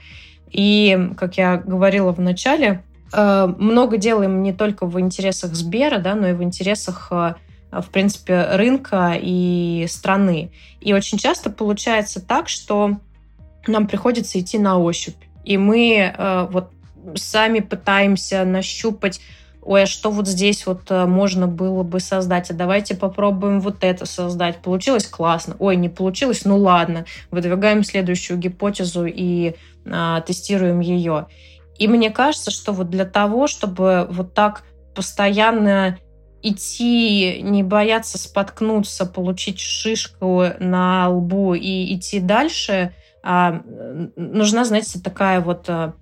S2: И, как я говорила в начале, Э, много делаем не только в интересах Сбера, да, но и в интересах э, в принципе, рынка и страны. И очень часто получается так, что нам приходится идти на ощупь. И мы э, вот сами пытаемся нащупать, ой, а что вот здесь вот можно было бы создать, а давайте попробуем вот это создать. Получилось классно. Ой, не получилось, ну ладно. Выдвигаем следующую гипотезу и а, тестируем ее. И мне кажется, что вот для того, чтобы вот так постоянно идти, не бояться споткнуться, получить шишку на лбу и идти дальше, а, нужна, знаете, такая вот а,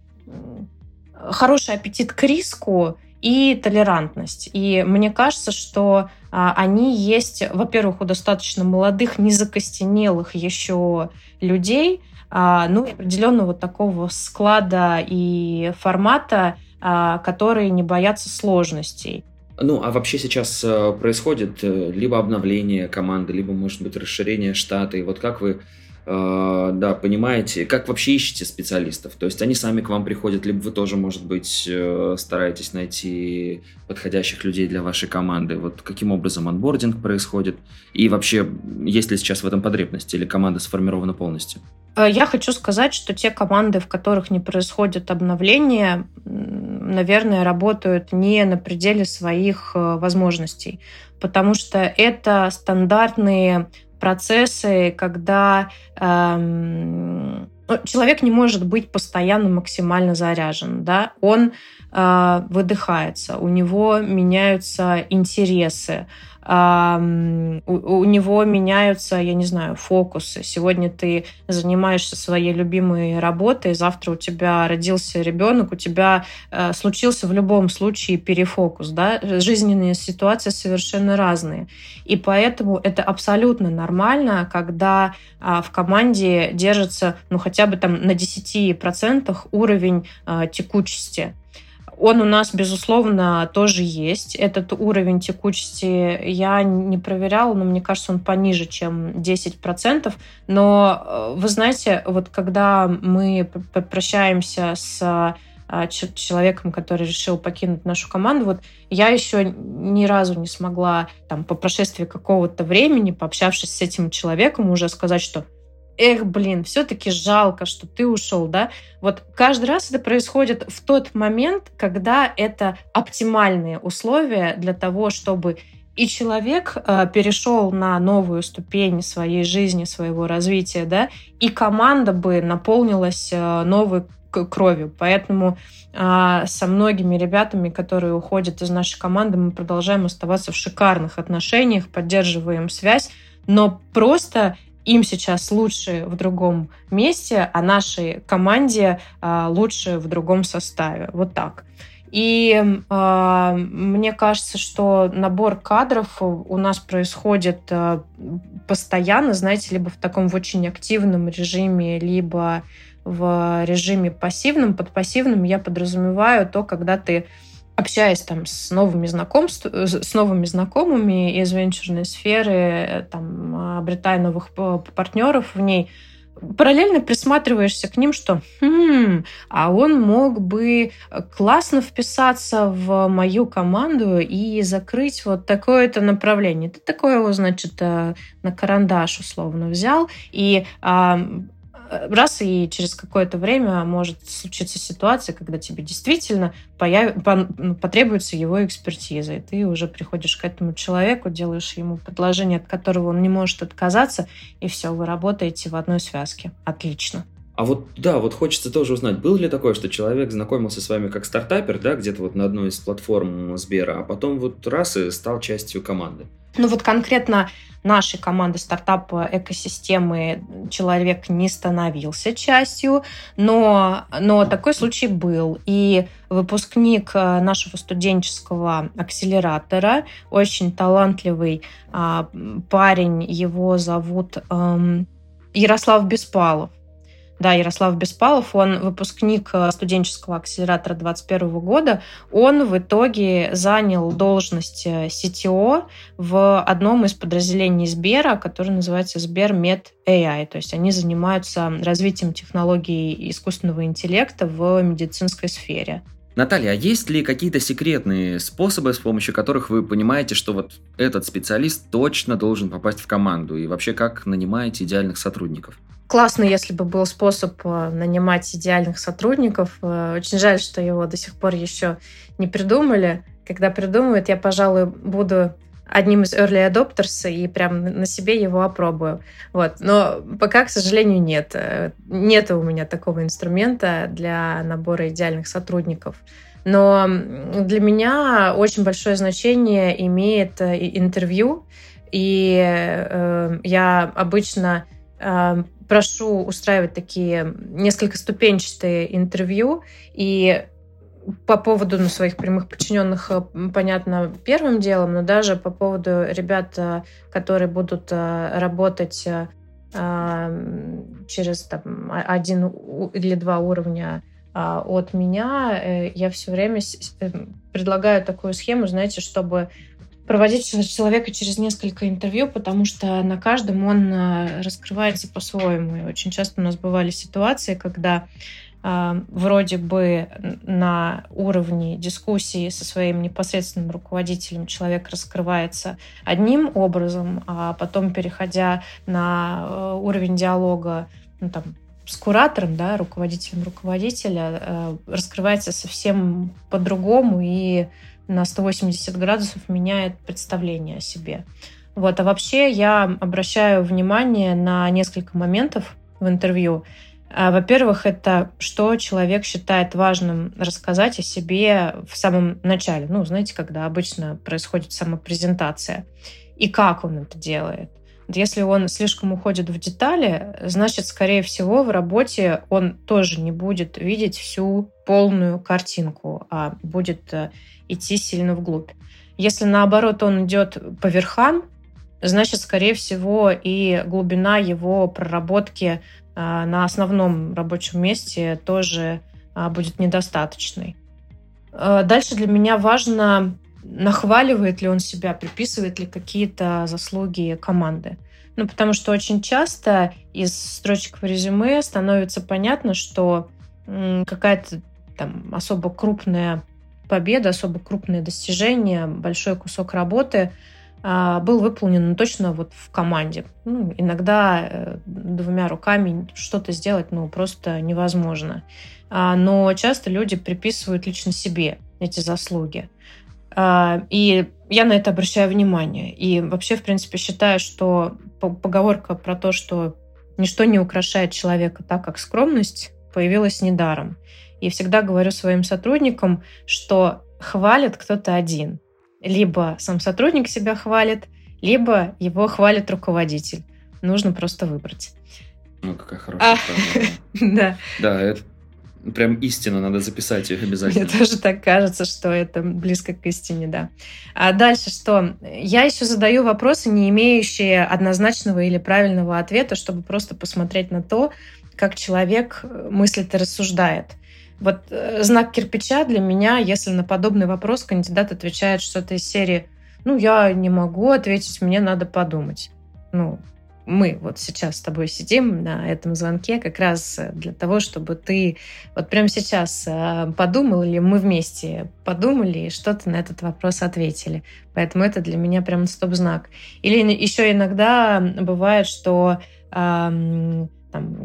S2: хороший аппетит к риску и толерантность. И мне кажется, что а, они есть, во-первых, у достаточно молодых, незакостенелых еще людей, а, ну, определенного такого склада и формата, а, которые не боятся сложностей.
S1: Ну, а вообще сейчас э, происходит э, либо обновление команды, либо, может быть, расширение штата. И вот как вы да, понимаете, как вообще ищете специалистов? То есть они сами к вам приходят, либо вы тоже, может быть, стараетесь найти подходящих людей для вашей команды? Вот каким образом анбординг происходит? И вообще, есть ли сейчас в этом потребность или команда сформирована полностью?
S2: Э, я хочу сказать, что те команды, в которых не происходит обновление, наверное, работают не на пределе своих э, возможностей, потому что это стандартные процессы, когда эм, ну, человек не может быть постоянно максимально заряжен, да, он э, выдыхается, у него меняются интересы, у него меняются, я не знаю, фокусы. Сегодня ты занимаешься своей любимой работой, завтра у тебя родился ребенок, у тебя э, случился в любом случае перефокус, да, жизненные ситуации совершенно разные. И поэтому это абсолютно нормально, когда а, в команде держится, ну, хотя бы там на 10% уровень а, текучести. Он у нас, безусловно, тоже есть. Этот уровень текучести я не проверяла, но мне кажется, он пониже, чем 10%. Но э, вы знаете, вот когда мы прощаемся с а, человеком, который решил покинуть нашу команду. Вот я еще ни разу не смогла там по прошествии какого-то времени, пообщавшись с этим человеком, уже сказать, что эх, блин, все-таки жалко, что ты ушел, да? Вот каждый раз это происходит в тот момент, когда это оптимальные условия для того, чтобы и человек э, перешел на новую ступень своей жизни, своего развития, да, и команда бы наполнилась э, новой кровью. Поэтому э, со многими ребятами, которые уходят из нашей команды, мы продолжаем оставаться в шикарных отношениях, поддерживаем связь, но просто им сейчас лучше в другом месте, а нашей команде э, лучше в другом составе. Вот так. И э, мне кажется, что набор кадров у нас происходит э, постоянно, знаете, либо в таком в очень активном режиме, либо в режиме пассивном. Под пассивным я подразумеваю то, когда ты общаясь там с новыми знакомствами, с новыми знакомыми из венчурной сферы, там, обретая новых партнеров в ней, параллельно присматриваешься к ним, что хм, а он мог бы классно вписаться в мою команду и закрыть вот такое-то направление. Ты такое его, значит, э, на карандаш условно взял, и раз и через какое-то время может случиться ситуация, когда тебе действительно появ... Ну, потребуется его экспертиза, и ты уже приходишь к этому человеку, делаешь ему предложение, от которого он не может отказаться, и все, вы работаете в одной связке. Отлично.
S1: А вот, да, вот хочется тоже узнать, было ли такое, что человек знакомился с вами как стартапер, да, где-то вот на одной из платформ Сбера, а потом вот раз и стал частью команды?
S2: Ну вот конкретно нашей команды стартапа экосистемы человек не становился частью, но, но такой случай был. И выпускник э, нашего студенческого акселератора, очень талантливый а, парень, его зовут эм, Ярослав Беспалов. Да, Ярослав Беспалов, он выпускник э, студенческого акселератора 2021 года. Он в итоге занял должность э, CTO в одном из подразделений Сбера, который называется Сбермед AI. То есть они занимаются развитием технологий искусственного интеллекта в медицинской сфере.
S1: Наталья, а есть ли какие-то секретные способы, с помощью которых вы понимаете, что вот этот специалист точно должен попасть в команду? И вообще, как нанимаете идеальных сотрудников?
S2: Классно, если бы был способ э, нанимать идеальных сотрудников. Э, очень жаль, что его до сих пор еще не придумали. Когда придумают, я, пожалуй, буду одним из early adopters и прям на себе его опробую. Вот. Но пока, к сожалению, нет. Э, нет у меня такого инструмента для набора идеальных сотрудников. Но для меня очень большое значение имеет интервью. И э, я обычно прошу устраивать такие несколько ступенчатые интервью, и по поводу ну, своих прямых подчиненных, э, понятно, первым делом, но даже по поводу ребят, э, которые будут э, работать через там, один или два уровня от меня, я все время предлагаю такую схему, знаете, чтобы проводить человека через несколько интервью, потому что на каждом он э, раскрывается по-своему. И очень часто у нас бывали ситуации, когда э, вроде бы на уровне дискуссии со своим непосредственным руководителем человек раскрывается одним образом, а потом, переходя на э, уровень диалога, ну, там, с куратором, да, руководителем руководителя, э, раскрывается совсем по-другому и на 180 градусов меняет представление о себе. Вот. А вообще я обращаю внимание на несколько моментов в интервью. А, во-первых, это что человек считает важным рассказать о себе в самом начале. Ну, знаете, когда обычно происходит самопрезентация. И как он это делает. Если он слишком уходит в детали, значит, скорее всего, в работе он тоже не будет видеть всю полную картинку, а будет э, идти сильно вглубь. Если наоборот он идет по верхам, значит, скорее всего, и глубина его проработки а, на основном рабочем месте тоже а, будет недостаточной. А, дальше для меня важно, нахваливает ли он себя, приписывает ли какие-то заслуги команды. Ну, потому что очень часто из строчек в резюме становится понятно, что какая-то там особо крупная победа, особо крупное достижение, большой кусок работы – а, был выполнен ну, точно вот в команде. Ну, иногда э, двумя руками что-то сделать ну, просто невозможно. А, но часто люди приписывают лично себе эти заслуги. А, и я на это обращаю внимание. И вообще, в принципе, считаю, что поговорка про то, что ничто не украшает человека так, как скромность, появилась недаром. И всегда говорю своим сотрудникам, что хвалит кто-то один – либо сам сотрудник себя хвалит, либо его хвалит руководитель. Нужно просто выбрать.
S1: Ну, какая хорошая а,
S2: Да.
S1: Да, это прям истина, надо записать их обязательно.
S2: Мне тоже так кажется, что это близко к истине, да. А дальше что? Я еще задаю вопросы, не имеющие однозначного или правильного ответа, чтобы просто посмотреть на то, как человек мыслит и рассуждает. Вот э, знак кирпича для меня, если на подобный вопрос кандидат отвечает что-то из серии «Ну, я не могу ответить, мне надо подумать». Ну, мы вот сейчас с тобой сидим на этом звонке как раз для того, чтобы ты вот прямо сейчас э, подумал, или мы вместе подумали и что-то на этот вопрос ответили. Поэтому это для меня прям стоп-знак. Или еще иногда бывает, что там,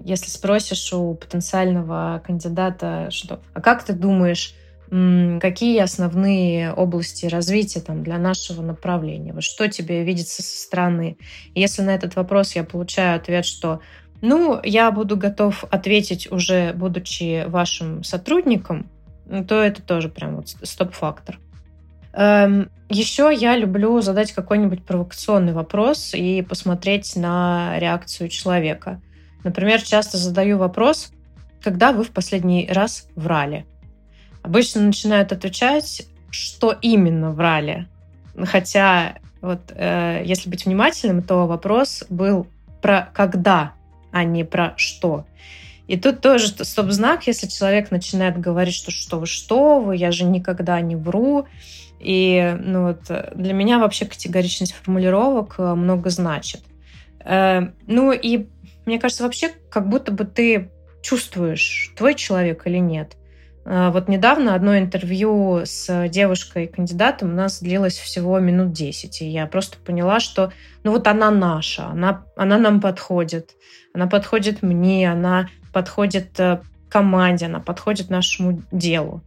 S2: если спросишь у потенциального кандидата, что, а как ты думаешь, какие основные области развития там, для нашего направления? Вот что тебе видится со стороны? Если на этот вопрос я получаю ответ, что ну, я буду готов ответить уже будучи вашим сотрудником, то это тоже прям вот стоп-фактор. Эм, еще я люблю задать какой-нибудь провокационный вопрос и посмотреть на реакцию человека. Например, часто задаю вопрос, когда вы в последний раз врали? Обычно начинают отвечать, что именно врали. Хотя, вот, э, если быть внимательным, то вопрос был про когда, а не про что. И тут тоже стоп-знак, если человек начинает говорить, что что вы, что вы, я же никогда не вру. И ну, вот, для меня вообще категоричность формулировок э, много значит. Э, ну и мне кажется, вообще как будто бы ты чувствуешь, твой человек или нет. А, вот недавно одно интервью с девушкой-кандидатом у нас длилось всего минут 10. И я просто поняла, что ну вот она наша, она, она нам подходит. Она подходит мне, она подходит э, команде, она подходит нашему делу.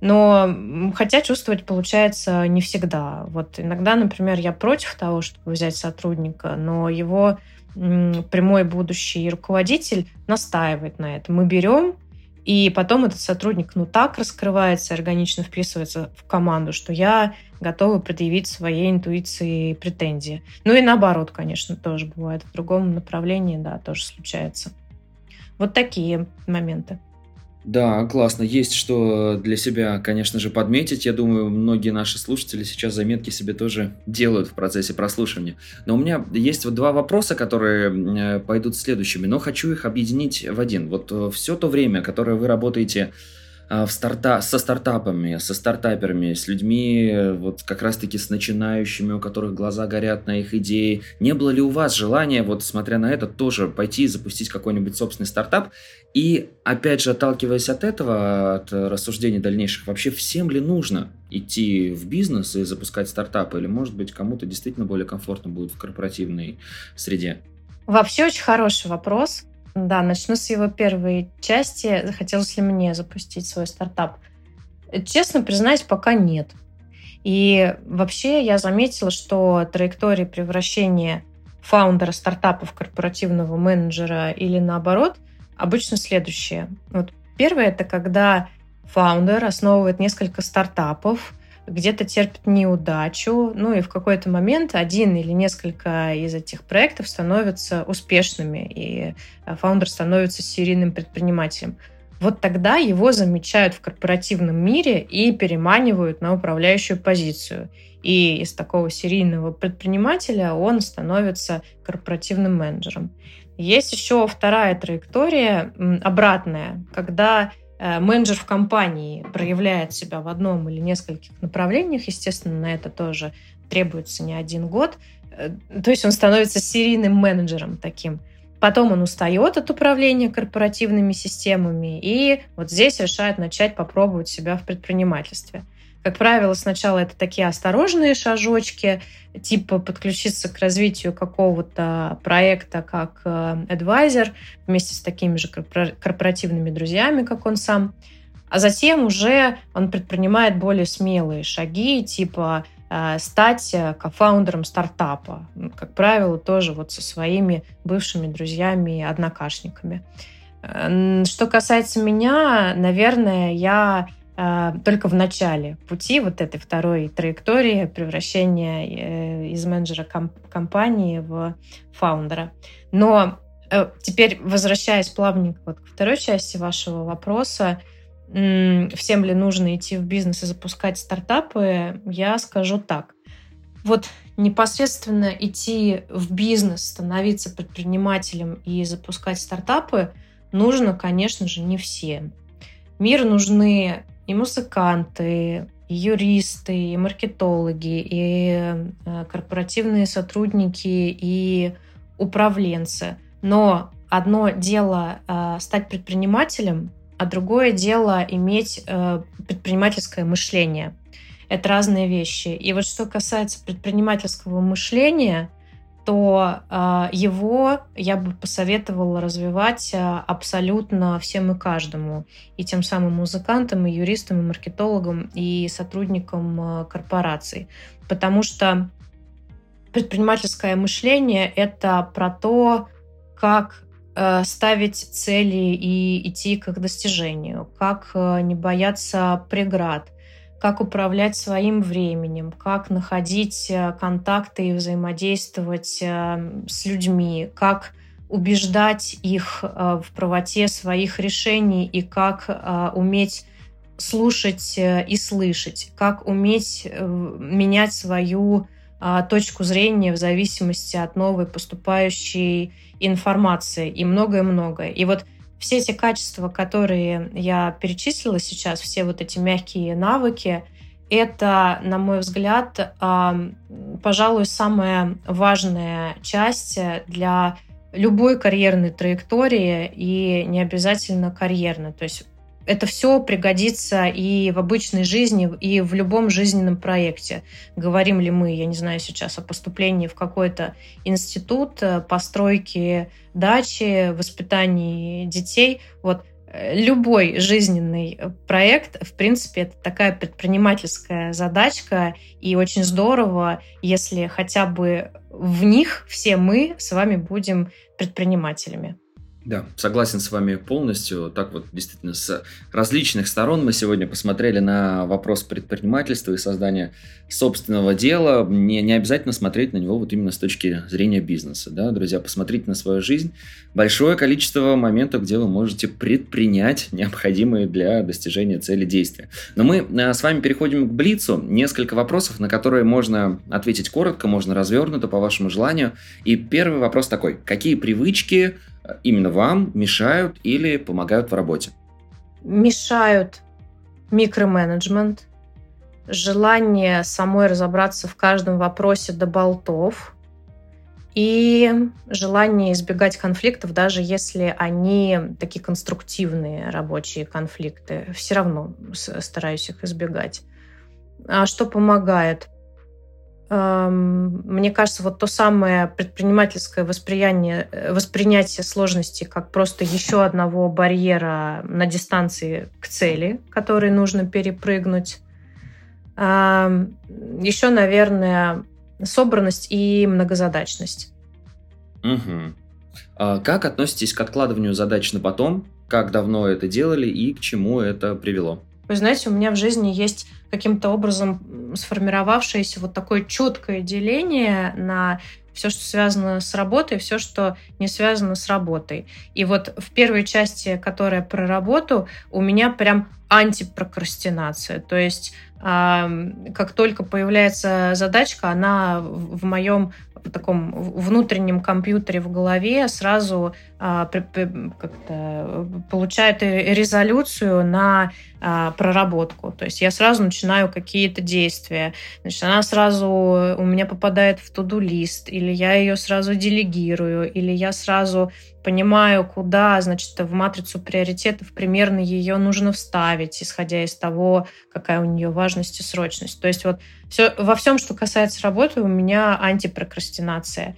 S2: Но хотя чувствовать получается не всегда. Вот иногда, например, я против того, чтобы взять сотрудника, но его прямой будущий руководитель настаивает на этом. Мы берем, и потом этот сотрудник ну так раскрывается, органично вписывается в команду, что я готова предъявить своей интуиции претензии. Ну и наоборот, конечно, тоже бывает. В другом направлении, да, тоже случается. Вот такие моменты.
S1: Да, классно. Есть что для себя, конечно же, подметить. Я думаю, многие наши слушатели сейчас заметки себе тоже делают в процессе прослушивания. Но у меня есть вот два вопроса, которые э, пойдут следующими, но хочу их объединить в один. Вот э, все то время, которое вы работаете в старта со стартапами, со стартаперами, с людьми, вот как раз-таки с начинающими, у которых глаза горят на их идеи. Не было ли у вас желания, вот смотря на это, тоже пойти и запустить какой-нибудь собственный стартап? И, опять же, отталкиваясь от этого, от рассуждений дальнейших, вообще всем ли нужно идти в бизнес и запускать стартапы? Или, может быть, кому-то действительно более комфортно будет в корпоративной среде?
S2: Вообще очень хороший вопрос. Да, начну с его первой части. Захотелось ли мне запустить свой стартап? Честно признаюсь, пока нет. И вообще я заметила, что траектория превращения фаундера стартапа в корпоративного менеджера или наоборот, обычно следующее. Вот первое это когда фаундер основывает несколько стартапов, где-то терпит неудачу, ну и в какой-то момент один или несколько из этих проектов становятся успешными, и э, фаундер становится серийным предпринимателем. Вот тогда его замечают в корпоративном мире и переманивают на управляющую позицию. И из такого серийного предпринимателя он становится корпоративным менеджером. Есть еще вторая траектория, обратная, когда менеджер в компании проявляет себя в одном или нескольких направлениях, естественно, на это тоже требуется не один год. Э, то есть он становится серийным менеджером таким. Потом он устает от управления корпоративными системами и вот здесь решает начать попробовать себя в предпринимательстве. Как правило, сначала это такие осторожные шажочки, типа подключиться к развитию какого-то проекта как адвайзер вместе с такими же корпоративными друзьями, как он сам. А затем уже он предпринимает более смелые шаги, типа э, стать кофаундером стартапа. Ну, как правило, тоже вот со своими бывшими друзьями и однокашниками. Что касается меня, наверное, я только в начале пути вот этой второй траектории превращения э, из менеджера компании в фаундера. Но э, теперь, возвращаясь плавненько вот к второй части вашего вопроса, всем ли нужно идти в бизнес и запускать стартапы, я скажу так. Вот непосредственно идти в бизнес, становиться предпринимателем и запускать стартапы нужно, конечно же, не всем. Мир нужны и музыканты, и юристы, и маркетологи, и э, корпоративные сотрудники, и управленцы. Но одно дело э, стать предпринимателем, а другое дело иметь э, предпринимательское мышление. Это разные вещи. И вот что касается предпринимательского мышления, то э, его я бы посоветовала развивать э, абсолютно всем и каждому. И тем самым музыкантам, и юристам, и маркетологам, и сотрудникам э, корпораций. Потому что предпринимательское мышление — это про то, как ставить цели и идти к их достижению, как не бояться преград, как управлять своим временем, как находить э, контакты и взаимодействовать э, с людьми, как убеждать их э, в правоте своих решений и как уметь слушать и слышать, как уметь менять свою точку зрения в зависимости от новой поступающей информации и многое-многое. И вот все эти качества, которые я перечислила сейчас, все вот эти мягкие навыки, это, на мой взгляд, пожалуй, самая важная часть для любой карьерной траектории и не обязательно карьерной. То есть это все пригодится и в обычной жизни, и в любом жизненном проекте. Говорим ли мы, я не знаю сейчас, о поступлении в какой-то институт, э, постройке дачи, воспитании детей. Вот э, любой жизненный проект, в принципе, это такая предпринимательская задачка, и очень здорово, если хотя бы в них все мы с вами будем предпринимателями.
S1: Да, согласен с вами полностью. Так вот, действительно, с различных сторон мы сегодня посмотрели на вопрос предпринимательства и создания собственного дела. Не, не обязательно смотреть на него вот именно с точки зрения бизнеса. Да? Друзья, посмотрите на свою жизнь. Большое количество моментов, где вы можете предпринять необходимые для достижения цели действия. Но мы э, с вами переходим к Блицу. Несколько вопросов, на которые можно ответить коротко, можно развернуто по вашему желанию. И первый вопрос такой. Какие привычки именно вам мешают или помогают в работе?
S2: Мешают микроменеджмент, желание самой разобраться в каждом вопросе до болтов и желание избегать конфликтов, даже если они такие конструктивные рабочие конфликты. Все равно стараюсь их избегать. А что помогает? Мне кажется, вот то самое предпринимательское восприятие, э, воспринятие сложности как просто еще одного барьера на дистанции к цели, который нужно перепрыгнуть. Еще, наверное, собранность и многозадачность.
S1: Угу. А как относитесь к откладыванию задач на потом? Как давно это делали и к чему это привело?
S2: Вы знаете, у меня в жизни есть каким-то образом сформировавшееся вот такое четкое деление на все, что связано с работой, все, что не связано с работой. И вот в первой части, которая про работу, у меня прям антипрокрастинация. То есть как только появляется задачка, она в моем таком внутреннем компьютере в голове сразу а, как-то получает резолюцию на а, проработку. То есть я сразу начинаю какие-то действия. Значит, она сразу у меня попадает в туду-лист, или я ее сразу делегирую, или я сразу понимаю, куда, значит, в матрицу приоритетов примерно ее нужно вставить, исходя из того, какая у нее важность и срочность. То есть вот все, во всем, что касается работы, у меня антипрокрастинация.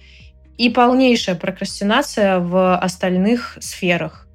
S2: И полнейшая прокрастинация в остальных сферах.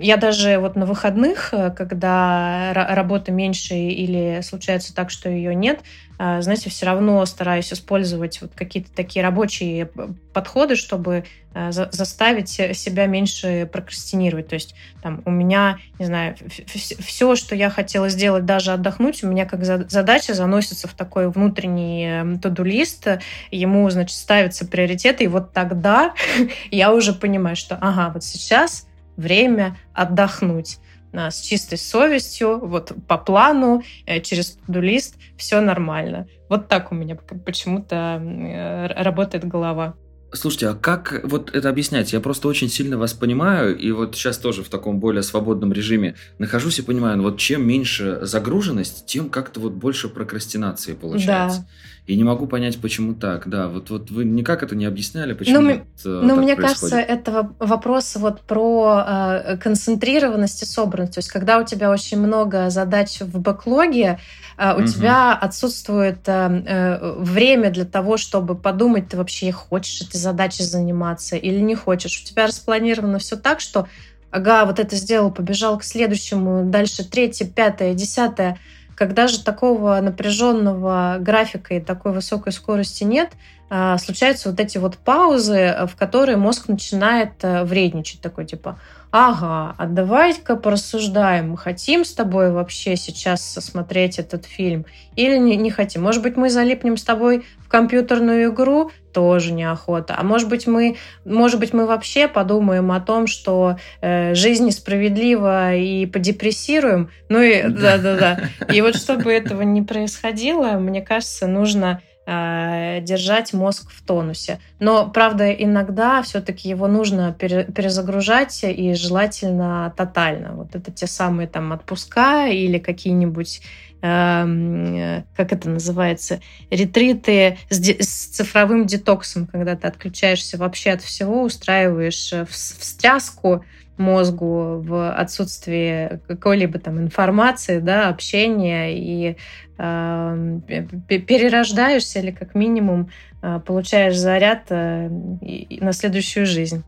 S2: Я даже вот на выходных, когда работы меньше или случается так, что ее нет, а, знаете, все равно стараюсь использовать вот какие-то такие рабочие подходы, чтобы заставить себя меньше прокрастинировать. То есть там у меня, не знаю, все, что я хотела сделать, даже отдохнуть, у меня как задача заносится в такой внутренний туду-лист, ему, значит, ставятся приоритеты, и вот тогда я уже понимаю, что, ага, вот сейчас время отдохнуть с чистой совестью, вот по плану, э, через туду-лист, все нормально. Вот так у меня почему-то э, работает голова.
S1: Слушайте, а как вот это объяснять? Я просто очень сильно вас понимаю, и вот сейчас тоже в таком более свободном режиме нахожусь и понимаю, ну вот чем меньше загруженность, тем как-то вот больше прокрастинации получается. Да. И не могу понять, почему так. Да, вот, вот вы никак это не объясняли, почему
S2: ну,
S1: вот,
S2: ну мне происходит. кажется, это вопрос вот про э, концентрированность и собранность. То есть, когда у тебя очень много задач в бэклоге, э, у угу. тебя отсутствует э, э, время для того, чтобы подумать, ты вообще хочешь этой задачей заниматься или не хочешь. У тебя распланировано все так, что ага, вот это сделал, побежал к следующему, дальше третье, пятое, десятое. Когда же такого напряженного графика и такой высокой скорости нет, а, случаются вот эти вот паузы, в которые мозг начинает э, вредничать, такой типа, ага, а давай-ка порассуждаем, мы хотим с тобой вообще сейчас смотреть этот фильм или не, не хотим? Может быть, мы залипнем с тобой в компьютерную игру, тоже неохота. А может быть, мы, может быть, мы вообще подумаем о том, что э, жизнь несправедлива и подепрессируем. Ну и да-да-да. И вот чтобы этого не происходило, мне кажется, нужно держать мозг в тонусе. Но, правда, иногда все-таки его нужно перезагружать и желательно тотально. Вот это те самые там отпуска или какие-нибудь эм, как это называется, ретриты с, с цифровым детоксом, когда ты отключаешься вообще от всего, устраиваешь э, встряску мозгу в отсутствии какой-либо там информации, да, общения и э, перерождаешься или как минимум э, получаешь заряд э, на следующую жизнь.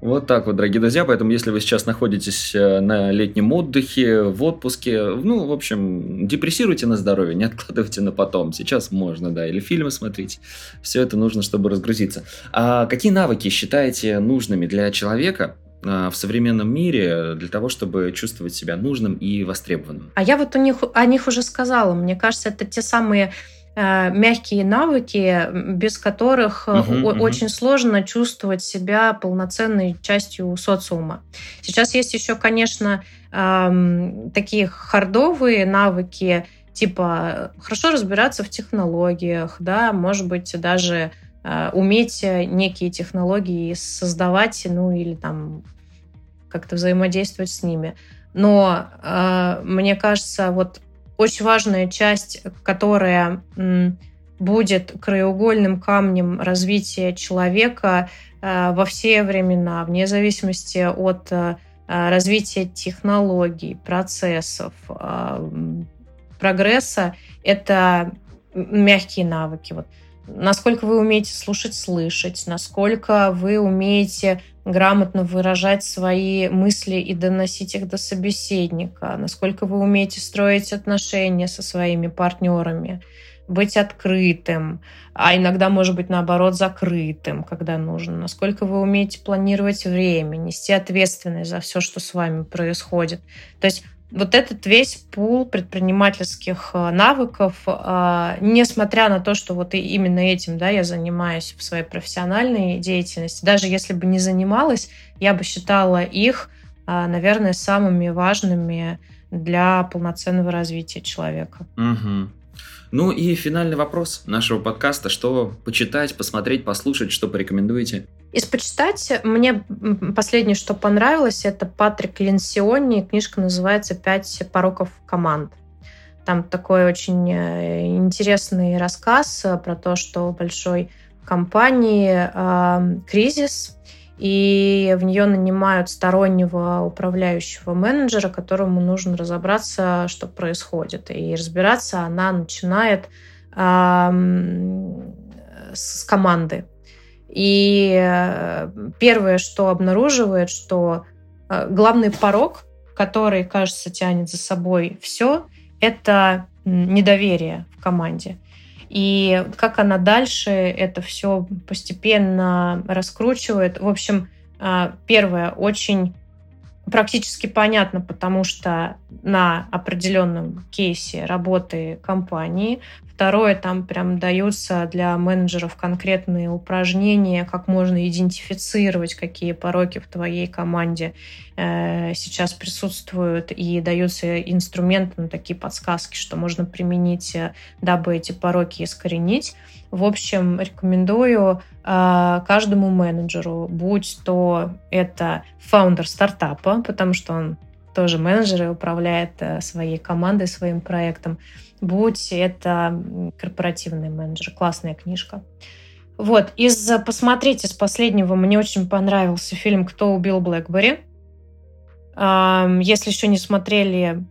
S1: Вот так вот, дорогие друзья. Поэтому, если вы сейчас находитесь э, на летнем отдыхе, в отпуске, ну, в общем, депрессируйте на здоровье, не откладывайте на потом. Сейчас можно, да, или фильмы смотреть. Все это нужно, чтобы разгрузиться. А какие навыки считаете нужными для человека, в современном мире для того, чтобы чувствовать себя нужным и востребованным.
S2: А я вот у них, о них уже сказала. Мне кажется, это те самые э, мягкие навыки, без которых угу, о- очень сложно чувствовать себя полноценной частью социума. Сейчас есть еще, конечно, э, такие хардовые навыки, типа хорошо разбираться в технологиях, да, может быть, даже Э, уметь э, некие технологии создавать, ну или там как-то взаимодействовать с ними. Но э, мне кажется, вот очень важная часть, которая будет краеугольным камнем развития человека э, во все времена, вне зависимости от э, развития технологий, процессов, э, прогресса, это мягкие навыки. Вот насколько вы умеете слушать, слышать, насколько вы умеете грамотно выражать свои мысли и доносить их до собеседника, насколько вы умеете строить отношения со своими партнерами, быть открытым, а иногда, может быть, наоборот, закрытым, когда нужно, насколько вы умеете планировать время, нести ответственность за все, что с вами происходит. То есть вот этот весь пул предпринимательских э, навыков, э, несмотря на то, что вот именно этим да, я занимаюсь в своей профессиональной деятельности, даже если бы не занималась, я бы считала их, э, наверное, самыми важными для полноценного развития человека.
S1: Угу. Ну и финальный вопрос нашего подкаста. Что почитать, посмотреть, послушать, что порекомендуете?
S2: Из почитать мне последнее, что понравилось, это Патрик Ленсиони. Книжка называется «Пять пороков команд». Там такой очень э, интересный рассказ про то, что в большой компании э, кризис, и в нее нанимают стороннего управляющего менеджера, которому нужно разобраться, что происходит. И разбираться она начинает с команды. И э, первое, что обнаруживает, что э, главный порог, который, кажется, тянет за собой все, это недоверие в команде. И как она дальше это все постепенно раскручивает. В общем, э, первое, очень практически понятно, потому что на определенном кейсе работы компании Второе, там прям даются для менеджеров конкретные упражнения, как можно идентифицировать, какие пороки в твоей команде э, сейчас присутствуют, и даются инструменты, ну, такие подсказки, что можно применить, э, дабы эти пороки искоренить. В общем, рекомендую э, каждому менеджеру, будь то это фаундер стартапа, потому что он тоже менеджер и управляет э, своей командой, своим проектом, будь это корпоративный менеджер. Классная книжка. Вот, из посмотреть из последнего мне очень понравился фильм «Кто убил Блэкбери». Если еще не смотрели,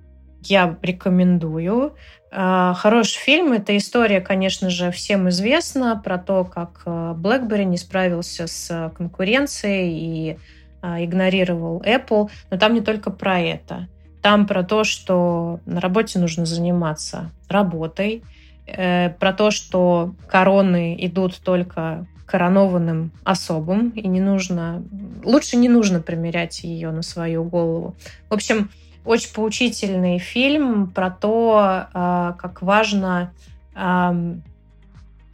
S2: я рекомендую. А, хороший фильм. Это история, конечно же, всем известна про то, как BlackBerry не справился с конкуренцией и а, игнорировал Apple. Но там не только про это. Там про то, что на работе нужно заниматься работой, э, про то, что короны идут только коронованным особым, и не нужно, лучше не нужно примерять ее на свою голову. В общем, очень поучительный фильм про то, э, как важно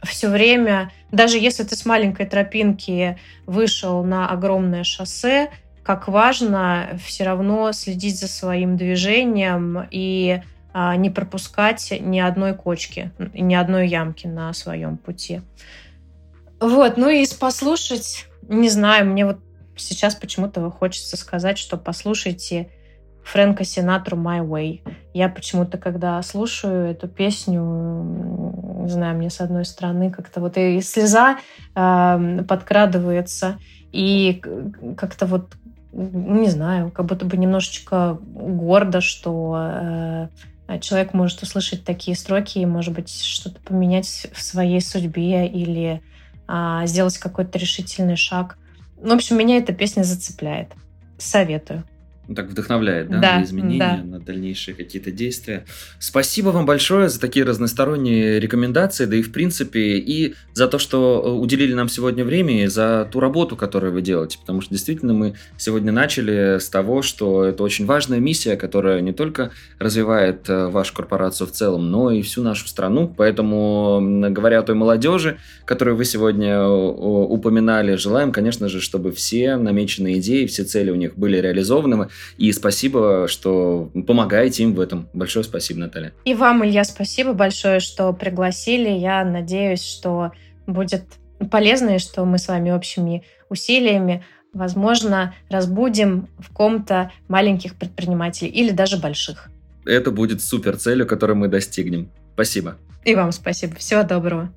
S2: все время, даже если ты с маленькой тропинки вышел на огромное шоссе, как важно все равно следить за своим движением и а, не пропускать ни одной кочки, ни одной ямки на своем пути. Вот, ну и послушать, не знаю, мне вот сейчас почему-то хочется сказать, что послушайте Фрэнка Синатру «My Way». Я почему-то, когда слушаю эту песню, не знаю, мне с одной стороны как-то вот и слеза э, подкрадывается, и как-то вот не знаю, как будто бы немножечко гордо, что э, человек может услышать такие строки и, может быть, что-то поменять в своей судьбе или э, сделать какой-то решительный шаг. В общем, меня эта песня зацепляет. Советую.
S1: Ну, так вдохновляет, да, да на изменения, да. на дальнейшие какие-то действия. Спасибо вам большое за такие разносторонние рекомендации, да и в принципе, и за то, что э, уделили нам сегодня время, и за ту работу, которую вы делаете, потому что действительно мы сегодня начали с того, что это очень важная миссия, которая не только развивает э, вашу корпорацию в целом, но и всю нашу страну, поэтому, говоря о той молодежи, которую вы сегодня э, упоминали, желаем, конечно же, чтобы все намеченные идеи, все цели у них были реализованы, и спасибо, что помогаете им в этом. Большое спасибо, Наталья.
S2: И вам, Илья, спасибо большое, что пригласили. Я надеюсь, что будет полезно, и что мы с вами общими усилиями возможно, разбудим в ком-то маленьких предпринимателей или даже больших.
S1: Это будет супер целью, которую мы достигнем. Спасибо.
S2: И вам спасибо. Всего доброго.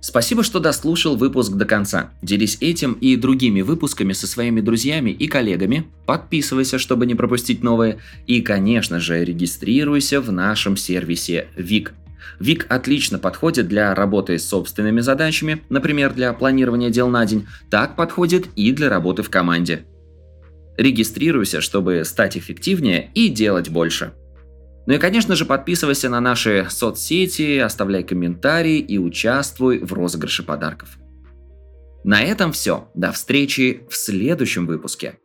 S1: Спасибо, что дослушал выпуск до конца. Делись этим и другими выпусками со своими друзьями и коллегами. Подписывайся, чтобы не пропустить новые. И, конечно же, регистрируйся в нашем сервисе ВИК. ВИК отлично подходит для работы с собственными задачами, например, для планирования дел на день, так подходит и для работы в команде. Регистрируйся, чтобы стать эффективнее и делать больше. Ну и, конечно же, подписывайся на наши соцсети, оставляй комментарии и участвуй в розыгрыше подарков. На этом все. До встречи в следующем выпуске.